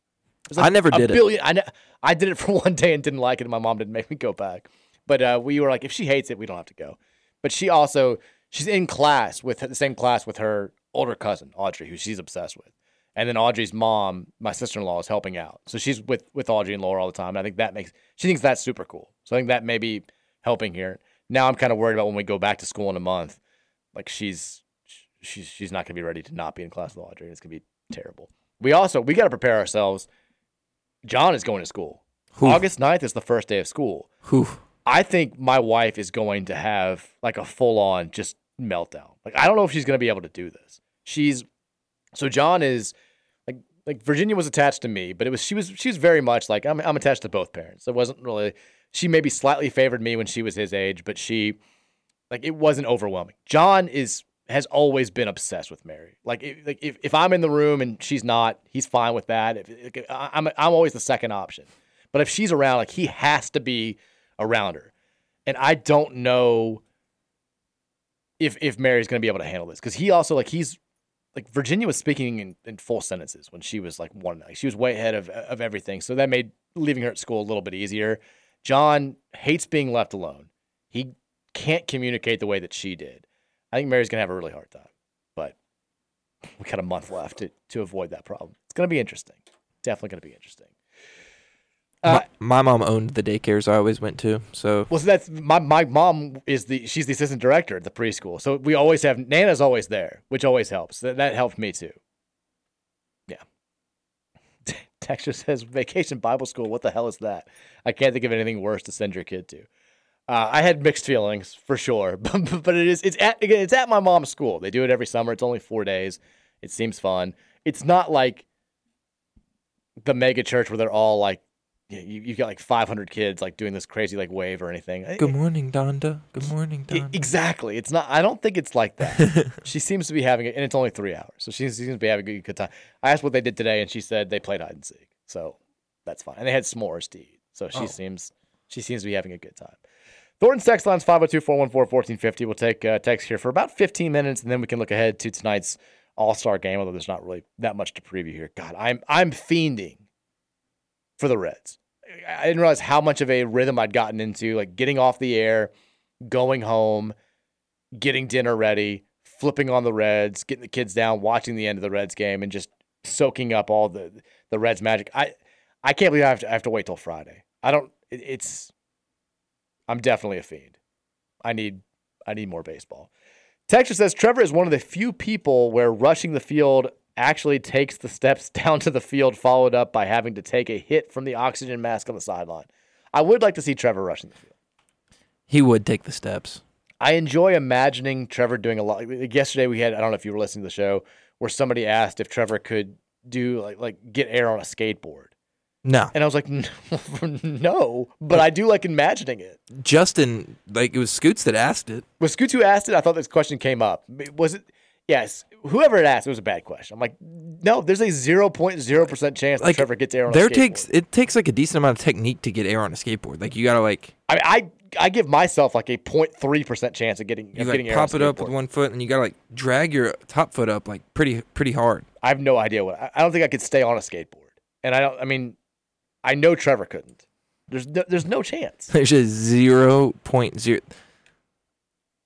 There's I never did it. I, ne- I did it for one day and didn't like it, and my mom didn't make me go back. But uh, we were like, if she hates it, we don't have to go. But she also she's in class with the same class with her older cousin Audrey, who she's obsessed with. And then Audrey's mom, my sister in law, is helping out. So she's with with Audrey and Laura all the time. And I think that makes she thinks that's super cool. So I think that may be helping here. Now I'm kind of worried about when we go back to school in a month. Like she's she's she's not gonna be ready to not be in class with Audrey. It's gonna be terrible. We also we gotta prepare ourselves. John is going to school. Whew. August 9th is the first day of school. Whew. I think my wife is going to have like a full on just meltdown. Like I don't know if she's going to be able to do this. She's so John is like Virginia was attached to me, but it was she was she was very much like I'm I'm attached to both parents. It wasn't really she maybe slightly favored me when she was his age, but she like it wasn't overwhelming. John is has always been obsessed with Mary. Like like if, if I'm in the room and she's not, he's fine with that. If, if- I'm I'm always the second option. But if she's around, like he has to be around her. And I don't know if if Mary's going to be able to handle this because he also like he's like Virginia was speaking in, in full sentences when she was like one. Like she was way ahead of of everything, so that made leaving her at school a little bit easier. John hates being left alone. He can't communicate the way that she did. I think Mary's to have a really hard time, but we got a month left to to avoid that problem. It's to be interesting. Definitely to be interesting. Uh, my, my mom owned the daycares I always went to, so Well, so that's my my mom is the she's the assistant director at the preschool, so we always have Nana's always there, which always helps. That that helped me too. Yeah. Texture says vacation Bible school. What the hell is that? I can't think of anything worse to send your kid to. Uh, I had mixed feelings for sure, but, but it is it's at again, it's at my mom's school. They do it every summer. It's only four days. It seems fun. It's not like the mega church where they're all like you, you've got like 500 kids like doing this crazy like wave or anything. good morning, Donda. Good morning, Donda. exactly. It's not. I don't think it's like that. she seems to be having it, and it's only three hours, so she seems to be having a good time. I asked what they did today, and she said they played hide and seek, so that's fine. And they had s'mores to eat, so she Oh. seems she seems to be having a good time. Thornton's text line's 502-414-1450. We'll take uh, text here for about 15 minutes, and then we can look ahead to tonight's All Star game. Although there's not really that much to preview here. God, I'm I'm fiending for the Reds. I didn't realize how much of a rhythm I'd gotten into, like getting off the air, going home, getting dinner ready, flipping on the Reds, getting the kids down, watching the end of the Reds game, and just soaking up all the the Reds magic. I I can't believe I have to, I have to wait till Friday. I don't. It, it's. I'm definitely a fiend. I need I need more baseball. Texture says Trevor is one of the few people where rushing the field actually takes the steps down to the field, followed up by having to take a hit from the oxygen mask on the sideline. I would like to see Trevor rushing the field. He would take the steps. I enjoy imagining Trevor doing a lot. Yesterday, we had I don't know if you were listening to the show where somebody asked if Trevor could do like like get air on a skateboard, No, and I was like, no, no but I do like imagining it. Justin, like it was Scoots that asked it. Was Scoots who asked it? I thought this question came up. Was it? Yes, whoever it asked, it was a bad question. I'm like, no, there's a zero point zero percent chance that Like Trevor gets air on there a skateboard. takes it takes like a decent amount of technique to get air on a skateboard. Like you gotta like I, I I give myself like a 0.3 percent chance of getting you of like getting pop it up with one foot and you gotta like drag your top foot up like pretty pretty hard. I have no idea what. I, I don't think I could stay on a skateboard, and I don't. I mean, I know Trevor couldn't. There's no, there's no chance. There's a zero point zero.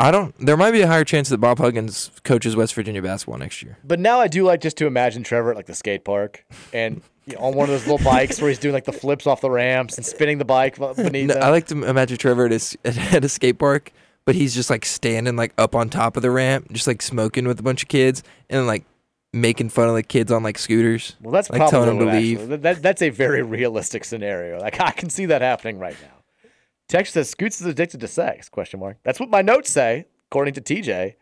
I don't. There might be a higher chance that Bob Huggins coaches West Virginia basketball next year. But now I do like just to imagine Trevor at like the skate park and you know, on one of those little bikes where he's doing like the flips off the ramps and spinning the bike beneath No. I like to imagine Trevor at, his, at a skate park, but he's just like standing like up on top of the ramp, just like smoking with a bunch of kids, and like making fun of the kids on like scooters. Well, that's like telling probably them to leave. actually- that, that's a very realistic scenario. Like I can see that happening right now. Text says Scoots is addicted to sex? Question mark. That's what my notes say, according to TJ.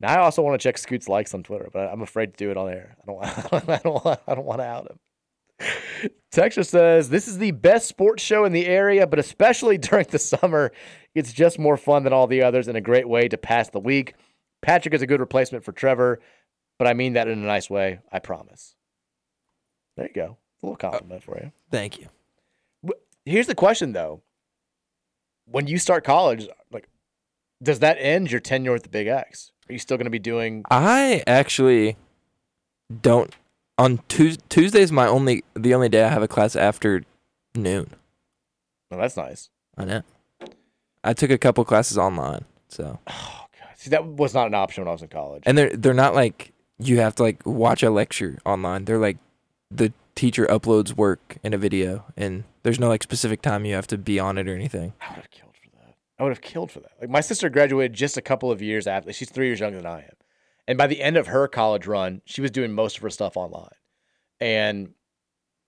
Now I also want to check Scoots likes on Twitter, but I'm afraid to do it on air. I don't. I don't. I don't want to out him. Texture says this is the best sports show in the area, but especially during the summer, it's just more fun than all the others and a great way to pass the week. Patrick is a good replacement for Trevor, but I mean that in a nice way. I promise. There you go. A little compliment for you. Thank you. Here's the question though. When you start college, like, does that end your tenure with the Big X? Are you still going to be doing? I actually don't. On Tues Tuesday's my only the only day I have a class after noon. Oh, that's nice. I know. I took a couple classes online, so Oh God, see that was not an option when I was in college. and they're they're not like you have to like watch a lecture online. They're like the teacher uploads work in a video, and there's no like specific time you have to be on it or anything. I would have killed for that. I would have killed for that. Like my sister graduated just a couple of years after. She's three years younger than I am, and by the end of her college run, she was doing most of her stuff online. And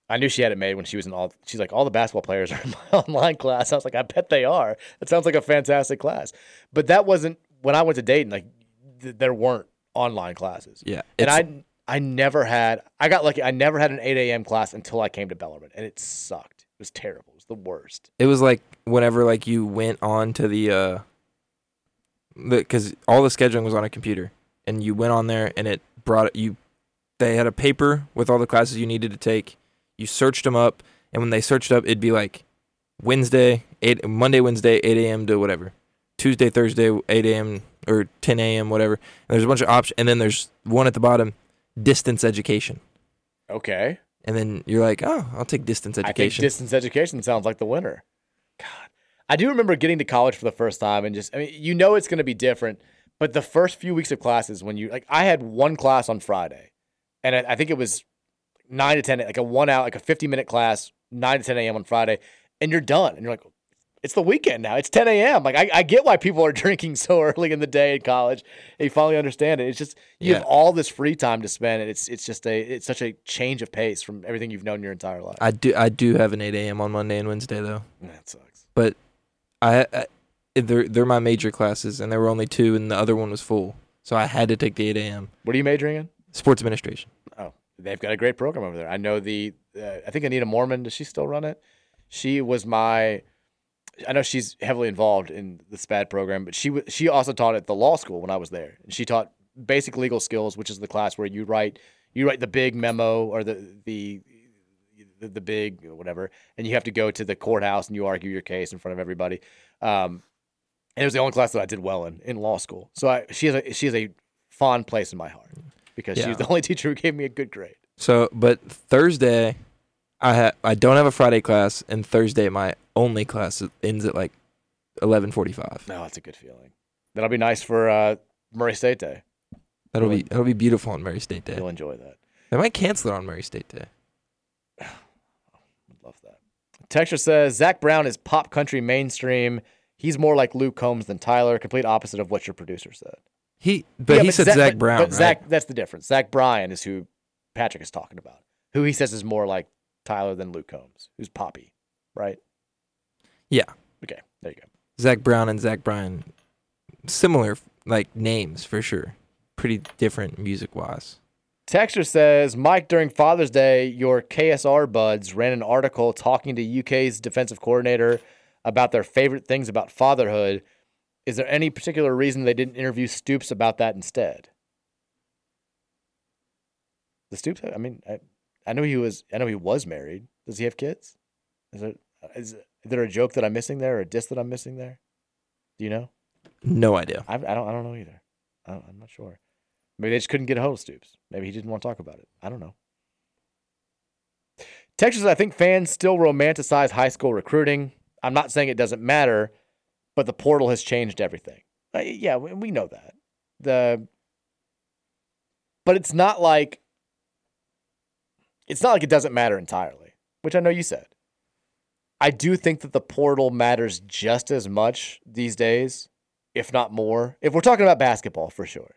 I knew she had it made when she was in all. She's like, all the basketball players are in my online class. I was like, I bet they are. That sounds like a fantastic class. But that wasn't when I went to Dayton. Like, th- there weren't online classes. Yeah, And I I never had I got lucky. I never had an 8 a.m. class until I came to Bellarmine, and it sucked. It was terrible. It was the worst. it was like whenever like you went on to the uh because all the scheduling was on a computer and you went on there and it brought you they had a paper with all the classes you needed to take you searched them up and when they searched up it'd be like wednesday 8 monday wednesday 8 a.m to whatever tuesday thursday 8 a.m or 10 a.m whatever and there's a bunch of options and then there's one at the bottom distance education Okay. and then you're like oh i'll take distance I think education distance education sounds like the winner. God, I do remember getting to college for the first time and just, I mean, you know, it's going to be different. But the first few weeks of classes, when you like, I had one class on Friday, and I, I think it was nine to ten, like a one hour, like a fifty minute class, nine to ten a.m. on Friday, and you're done, and you're like, it's the weekend now. It's 10 a.m. Like I, I get why people are drinking so early in the day in college. And you finally understand it. It's just you have all this free time to spend, and it's it's just a it's such a change of pace from everything you've known your entire life. i do i do have an 8 a.m on monday and wednesday though that sucks. but I, I they're they're my major classes, and there were only two, and the other one was full, so I had to take the 8 a.m. What are you majoring in? sports administration. Oh, they've got a great program over there. I know the. Uh, I think Anita Moorman. Does she still run it? She was my. I know she's heavily involved in the SPAD program, but she wa- she also taught at the law school when I was there, and she taught basic legal skills, which is the class where you write you write the big memo or the the the, the big whatever, and you have to go to the courthouse and you argue your case in front of everybody. Um, and it was the only class that I did well in in law school. So I, she has a she has a fond place in my heart because she Yeah. was the only teacher who gave me a good grade. So, but Thursday, I ha- I don't have a Friday class, and Thursday my only class ends at like 11:45. No, that's a good feeling. That'll be nice for uh, Murray State Day. That'll Really? be that'll be beautiful on Murray State Day. You'll enjoy that. They might cancel it on Murray State Day. I'd love that. Texture says Zac Brown is pop country mainstream. He's more like Luke Combs than Tyler. Complete opposite of what your producer said. He but Yeah, he said Zach but- Brown. But right? Zach, that's the difference. Zach Bryan is who Patrick is talking about. Who he says is more like Tyler than Luke Combs, who's poppy, right? Yeah. Okay, there you go. Zac Brown and Zach Bryan, similar like names for sure. Pretty different music wise. Texture says, Mike, during Father's Day, your KSR buds ran an article talking to UK's defensive coordinator about their favorite things about fatherhood. Is there any particular reason they didn't interview Stoops about that instead? The Stoops, I mean, I, I know he was, I know he was married. Does he have kids? Is there, is, there a joke that I'm missing there, or a diss that I'm missing there? Do you know? No idea. I, I don't, I don't know either. I don't, I'm not sure. Maybe they just couldn't get a hold of Stoops. Maybe he didn't want to talk about it. I don't know. Texas, I think fans still romanticize high school recruiting. I'm not saying it doesn't matter, but the portal has changed everything. Uh, yeah, we, we know that. The but it's not like it's not like it doesn't matter entirely, which I know you said. I do think that the portal matters just as much these days, if not more. If we're talking about basketball, for sure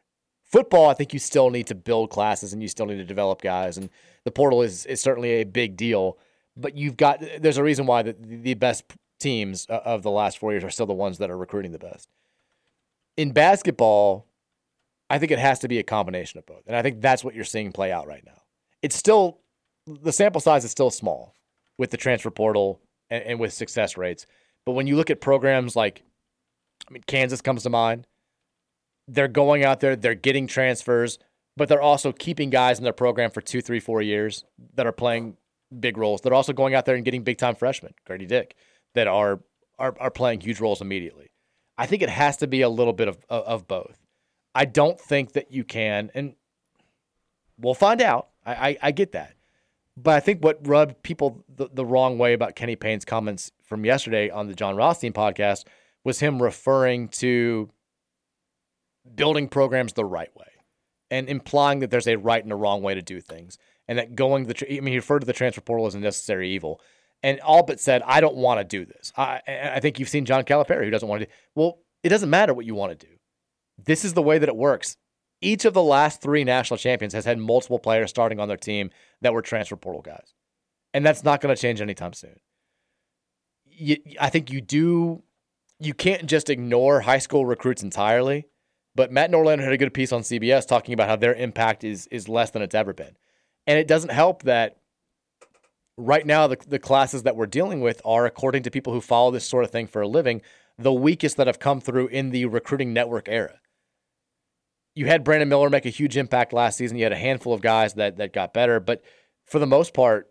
Football, I think you still need to build classes and you still need to develop guys, and the portal is is certainly a big deal. But you've got there's a reason why the, the best teams uh, of the last four years are still the ones that are recruiting the best. In basketball, I think it has to be a combination of both, and I think that's what you're seeing play out right now. It's still the sample size is still small with the transfer portal and, and with success rates, but when you look at programs like, I mean, Kansas comes to mind. They're going out there, they're getting transfers, but they're also keeping guys in their program for two, three, four years that are playing big roles. They're also going out there and getting big time freshmen, Grady Dick, that are are, are playing huge roles immediately. I think it has to be a little bit of, of, both. I don't think that you can, and we'll find out. I, I, I get that. But I think what rubbed people the, the wrong way about Kenny Payne's comments from yesterday on the Jon Rothstein podcast was him referring to building programs the right way and implying that there's a right and a wrong way to do things. And that going the, tr- I mean, he referred to the transfer portal as a necessary evil. And all but said, I don't want to do this. I, I think you've seen John Calipari who doesn't want to do Well, it doesn't matter what you want to do. This is the way that it works. Each of the last three national champions has had multiple players starting on their team that were transfer portal guys. And that's not going to change anytime soon. You, I think you do, you can't just ignore high school recruits entirely. But Matt Norlander had a good piece on CBS talking about how their impact is is less than it's ever been. And it doesn't help that right now the, the classes that we're dealing with are, according to people who follow this sort of thing for a living, the weakest that have come through in the recruiting network era. You had Brandon Miller make a huge impact last season. You had a handful of guys that that got better, but for the most part,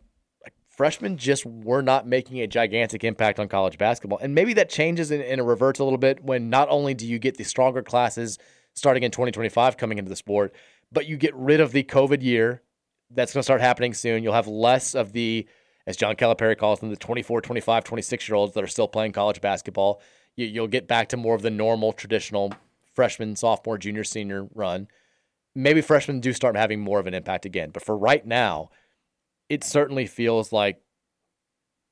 freshmen just were not making a gigantic impact on college basketball. And maybe that changes and, and it reverts a little bit when not only do you get the stronger classes starting in 2025 coming into the sport, but you get rid of the COVID year. That's going to start happening soon. You'll have less of the, as John Calipari calls them, the 24, 25, 26 year olds that are still playing college basketball. You, you'll get back to more of the normal, traditional freshman, sophomore, junior, senior run. Maybe freshmen do start having more of an impact again. But for right now, it certainly feels like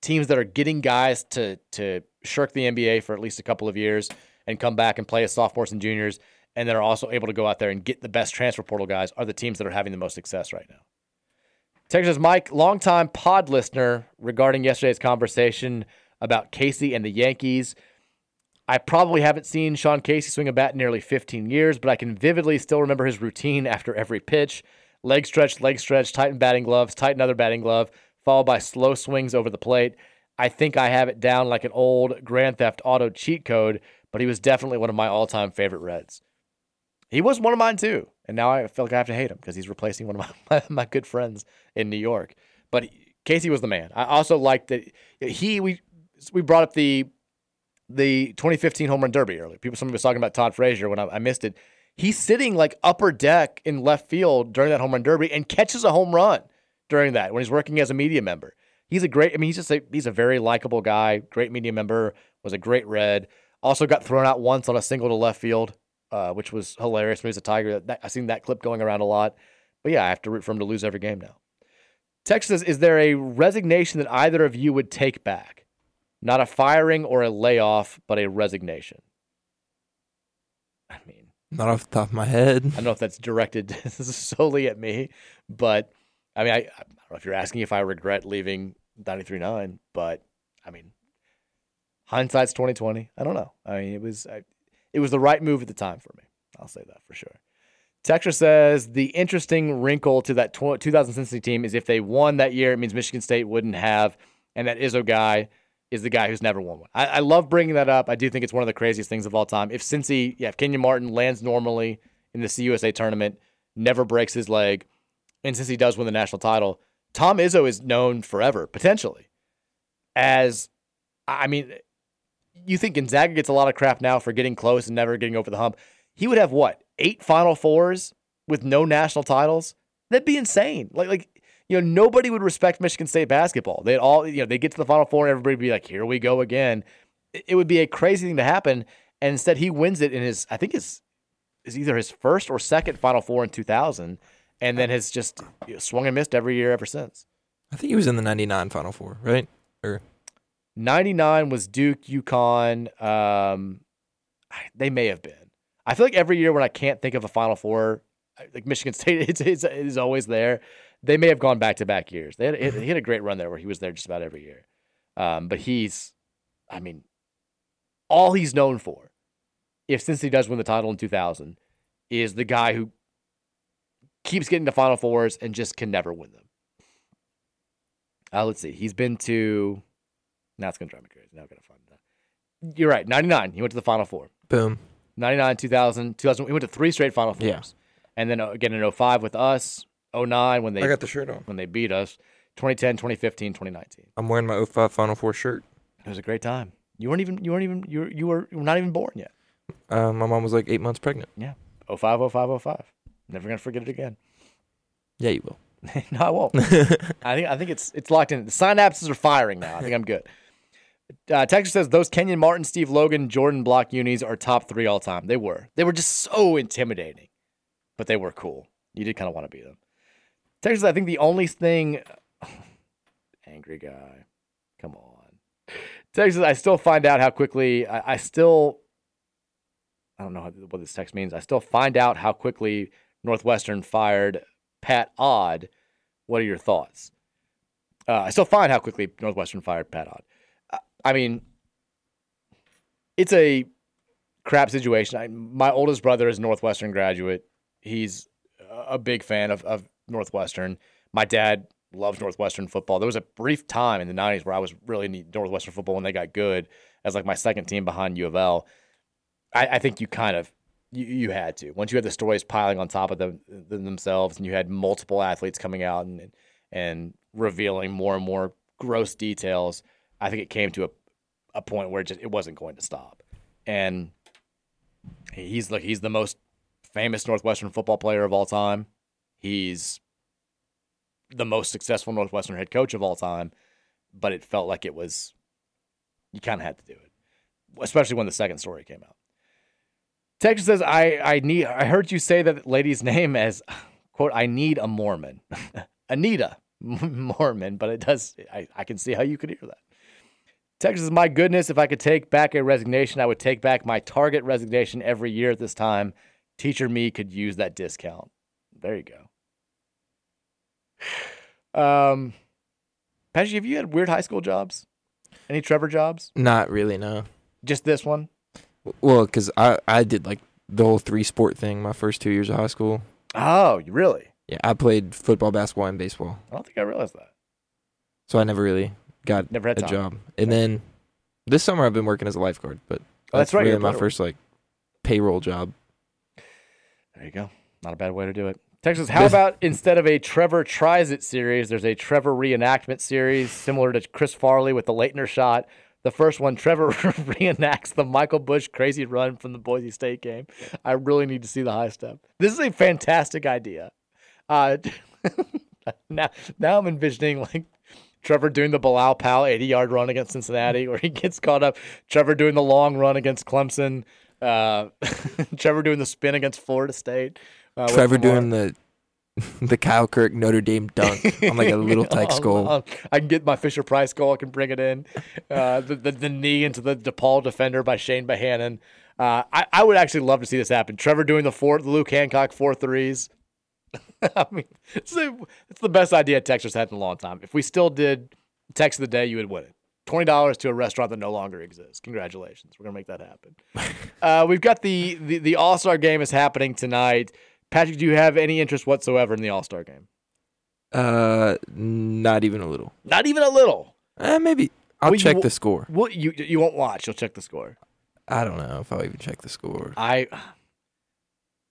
teams that are getting guys to to shirk the NBA for at least a couple of years and come back and play as sophomores and juniors, and that are also able to go out there and get the best transfer portal guys are the teams that are having the most success right now. Texas Mike, longtime pod listener regarding yesterday's conversation about Casey and the Yankees. I probably haven't seen Sean Casey swing a bat in nearly 15 years, but I can vividly still remember his routine after every pitch leg stretch, leg stretch, tighten batting gloves, tighten other batting glove, followed by slow swings over the plate. I think I have it down like an old Grand Theft Auto cheat code, but he was definitely one of my all time favorite Reds. He was one of mine too. And now I feel like I have to hate him because he's replacing one of my, my, my good friends in New York. But Casey was the man. I also liked that he, we, we brought up the the 2015 home run derby earlier. People, somebody was talking about Todd Frazier when I, I missed it. He's sitting like upper deck in left field during that home run derby and catches a home run during that when he's working as a media member. He's a great. I mean, he's just a he's a very likable guy. Great media member. Was a great red. Also got thrown out once on a single to left field, uh, which was hilarious. When he was a Tiger. That, I've seen that clip going around a lot. But yeah, I have to root for him to lose every game now. Texas, is there a resignation that either of you would take back? Not a firing or a layoff, but a resignation. I mean, Not off the top of my head. I don't know if that's directed solely at me, but I mean, I, I don't know if you're asking if I regret leaving 93.9, but I mean, hindsight's 2020. I don't know. I mean, it was I, it was the right move at the time for me. I'll say that for sure. Texture says the interesting wrinkle to that tw- 2000 Cincinnati team is if they won that year, it means Michigan State wouldn't have, and that Izzo guy is the guy who's never won one. I, I love bringing that up. I do think it's one of the craziest things of all time. If Cincy, yeah, if Kenyon Martin lands normally in the CUSA tournament, never breaks his leg, and Cincy does win the national title, Tom Izzo is known forever, potentially, as I mean, you think Gonzaga gets a lot of crap now for getting close and never getting over the hump. He would have what eight Final Fours with no national titles? That'd be insane. Like like you know nobody would respect Michigan State basketball. They'd all you know they get to the Final Four and everybody would be like, here we go again. It would be a crazy thing to happen, and instead he wins it in his I think his is either his first or second Final Four in 2000, and then has just you know, swung and missed every year ever since. I think he was in the '99 Final Four, right? Or 99 was Duke, UConn. Um, they may have been. I feel like every year when I can't think of a Final Four like Michigan State it's, it's, is always there. They may have gone back to back years. They had, he had a great run there where he was there just about every year. Um, but he's, I mean, all he's known for, if Cincy does win the title in 2000, is the guy who keeps getting to Final Fours and just can never win them. Uh, let's see. He's been to. Now it's gonna drive me crazy. Now I gotta find that. You're right. 99. He went to the Final Four. Boom. 99, 2000, 2000. He went to three straight Final Fours. Yeah. And then uh, again in 05 with us. 09 when they I got the shirt on. when they beat us. 2010, 2015, 2019. I'm wearing my 05 Final Four shirt. It was a great time. You weren't even. You weren't even. You were. You were, you were not even born yet. Uh, my mom was like eight months pregnant. Yeah. 05, 05, 05. Never gonna forget it again. Yeah, you will. no, I won't. I think I think it's it's locked in. The synapses are firing now. I think I'm good. Uh, Texas says those Kenyon Martin, Steve Logan, Jordan Block unis are top three all time. They were. They were just so intimidating, but they were cool. You did kind of want to be them. Texas, I think the only thing. Angry guy, come on. Texas, I still find out how quickly. I, I still. I don't know what this text means. I still find out how quickly Northwestern fired Pat Odd. What are your thoughts? Uh, I still find how quickly Northwestern fired Pat Odd. I, I mean, it's a crap situation. I, my oldest brother is a Northwestern graduate. He's a big fan of, of Northwestern. My dad loves Northwestern football. There was a brief time in the 90s where I was really into Northwestern football when they got good as like my second team behind U of L. I, I think you kind of you, you had to once you had the stories piling on top of them, them themselves and you had multiple athletes coming out and and revealing more and more gross details i think it came to a, a point where it just it wasn't going to stop and he's like he's the most famous northwestern football player of all time he's the most successful northwestern head coach of all time but it felt like it was you kind of had to do it especially when the second story came out Texas says, I, I need I heard you say that lady's name as quote, I need a Mormon. Anita Moorman, but it does I, I can see how you could hear that. Texas my goodness, if I could take back a resignation, I would take back my target resignation every year at this time. Teacher me could use that discount. There you go. Um Patrick, have you had weird high school jobs? Any Trevor jobs? Not really, no. Just this one? Well, because I, I did like the whole three sport thing my first two years of high school. Oh, really? Yeah, I played football, basketball, and baseball. I don't think I realized that. So I never really got Never had a time. job. And then this summer I've been working as a lifeguard, but Oh, that's right, really my first like payroll job. There you go. Not a bad way to do it. Texas, how about instead of a Trevor Tries It series, there's a Trevor reenactment series similar to Chris Farley with the Laettner shot. The first one, Trevor reenacts the Michael Bush crazy run from the Boise State game. I really need to see the high step. This is a fantastic idea. Uh, now, now I'm envisioning like Trevor doing the Bilal Powell 80 yard run against Cincinnati, where he gets caught up. Trevor doing the long run against Clemson. Uh, Trevor doing the spin against Florida State. Uh, Trevor doing the the Kyle Kuric Notre Dame dunk on like a little tyke Oh, skull. I can get my Fisher Price goal. I can bring it in. Uh, the, the the knee into the DePaul defender by Shane Bohannon. Uh, I, I would actually love to see this happen. Trevor doing the four, the Luke Hancock four threes. I mean, it's, a, it's the best idea Texas had in a long time. If we still did text of the day, you would win it. Twenty dollars to a restaurant that no longer exists. Congratulations, we're gonna make that happen. uh, we've got the the, the All Star game is happening tonight. Patrick, do you have any interest whatsoever in the All Star game? Uh, not even a little. Not even a little. Uh, maybe I'll check w- the score. Well, you you won't watch? You'll check the score. I don't know if I'll even check the score. I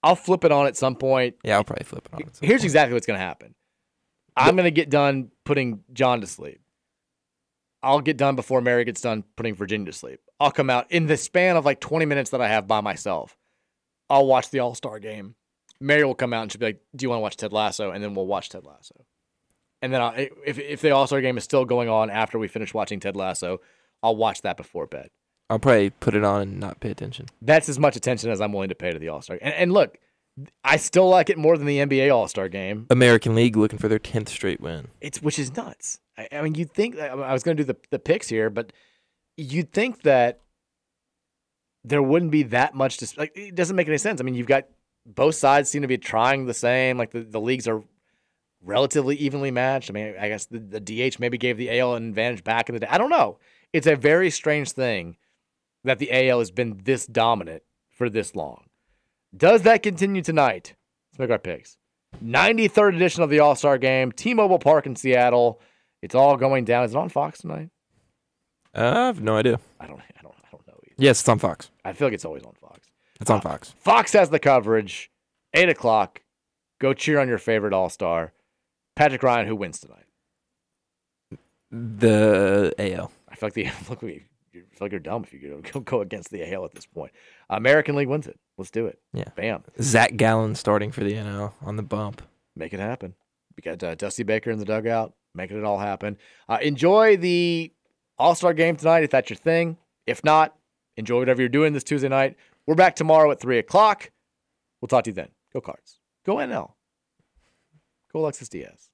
I'll flip it on at some point. Yeah, I'll probably flip it on. at some Here's point. exactly what's gonna happen. I'm gonna get done putting John to sleep. I'll get done before Mary gets done putting Virginia to sleep. I'll come out in the span of like 20 minutes that I have by myself. I'll watch the All Star game. Mary will come out and she'll be like, "Do you want to watch Ted Lasso?" And then we'll watch Ted Lasso. And then I'll, if if the All Star game is still going on after we finish watching Ted Lasso, I'll watch that before bed. I'll probably put it on and not pay attention. that's as much attention as I'm willing to pay to the All Star. And, and look, I still like it more than the NBA All Star game. American League looking for their tenth straight win. It's which is nuts. I, I mean, you'd think I I was going to do the the picks here, but you'd think that there wouldn't be that much to like. It doesn't make any sense. I mean, you've got both sides seem to be trying the same. Like the, the leagues are relatively evenly matched. I mean, I guess the, the DH maybe gave the AL an advantage back in the day. I don't know. It's a very strange thing that the AL has been this dominant for this long. Does that continue tonight? Let's make our picks. 93rd edition of the All Star Game, T-Mobile Park in Seattle. It's all going down. Is it on Fox tonight? Uh, I have no idea. I don't. I don't. I don't know. Either. Yes, it's on Fox. I feel like it's always on Fox. It's on Fox. Fox has the coverage. Eight o'clock. Go cheer on your favorite All Star, Patrick Ryan, who wins tonight. The AL. I feel like the look. We, you feel like you're dumb if you go, go against the AL at this point. American League wins it. Let's do it. Yeah. Bam. Zach Gallen starting for the NL on the bump. Make it happen. We got uh, Dusty Baker in the dugout, making it all happen. Uh, enjoy the All Star game tonight if that's your thing. If not, enjoy whatever you're doing this Tuesday night. We're back tomorrow at 3 o'clock. We'll talk to you then. Go Cards. Go NL. Go Alexis Diaz.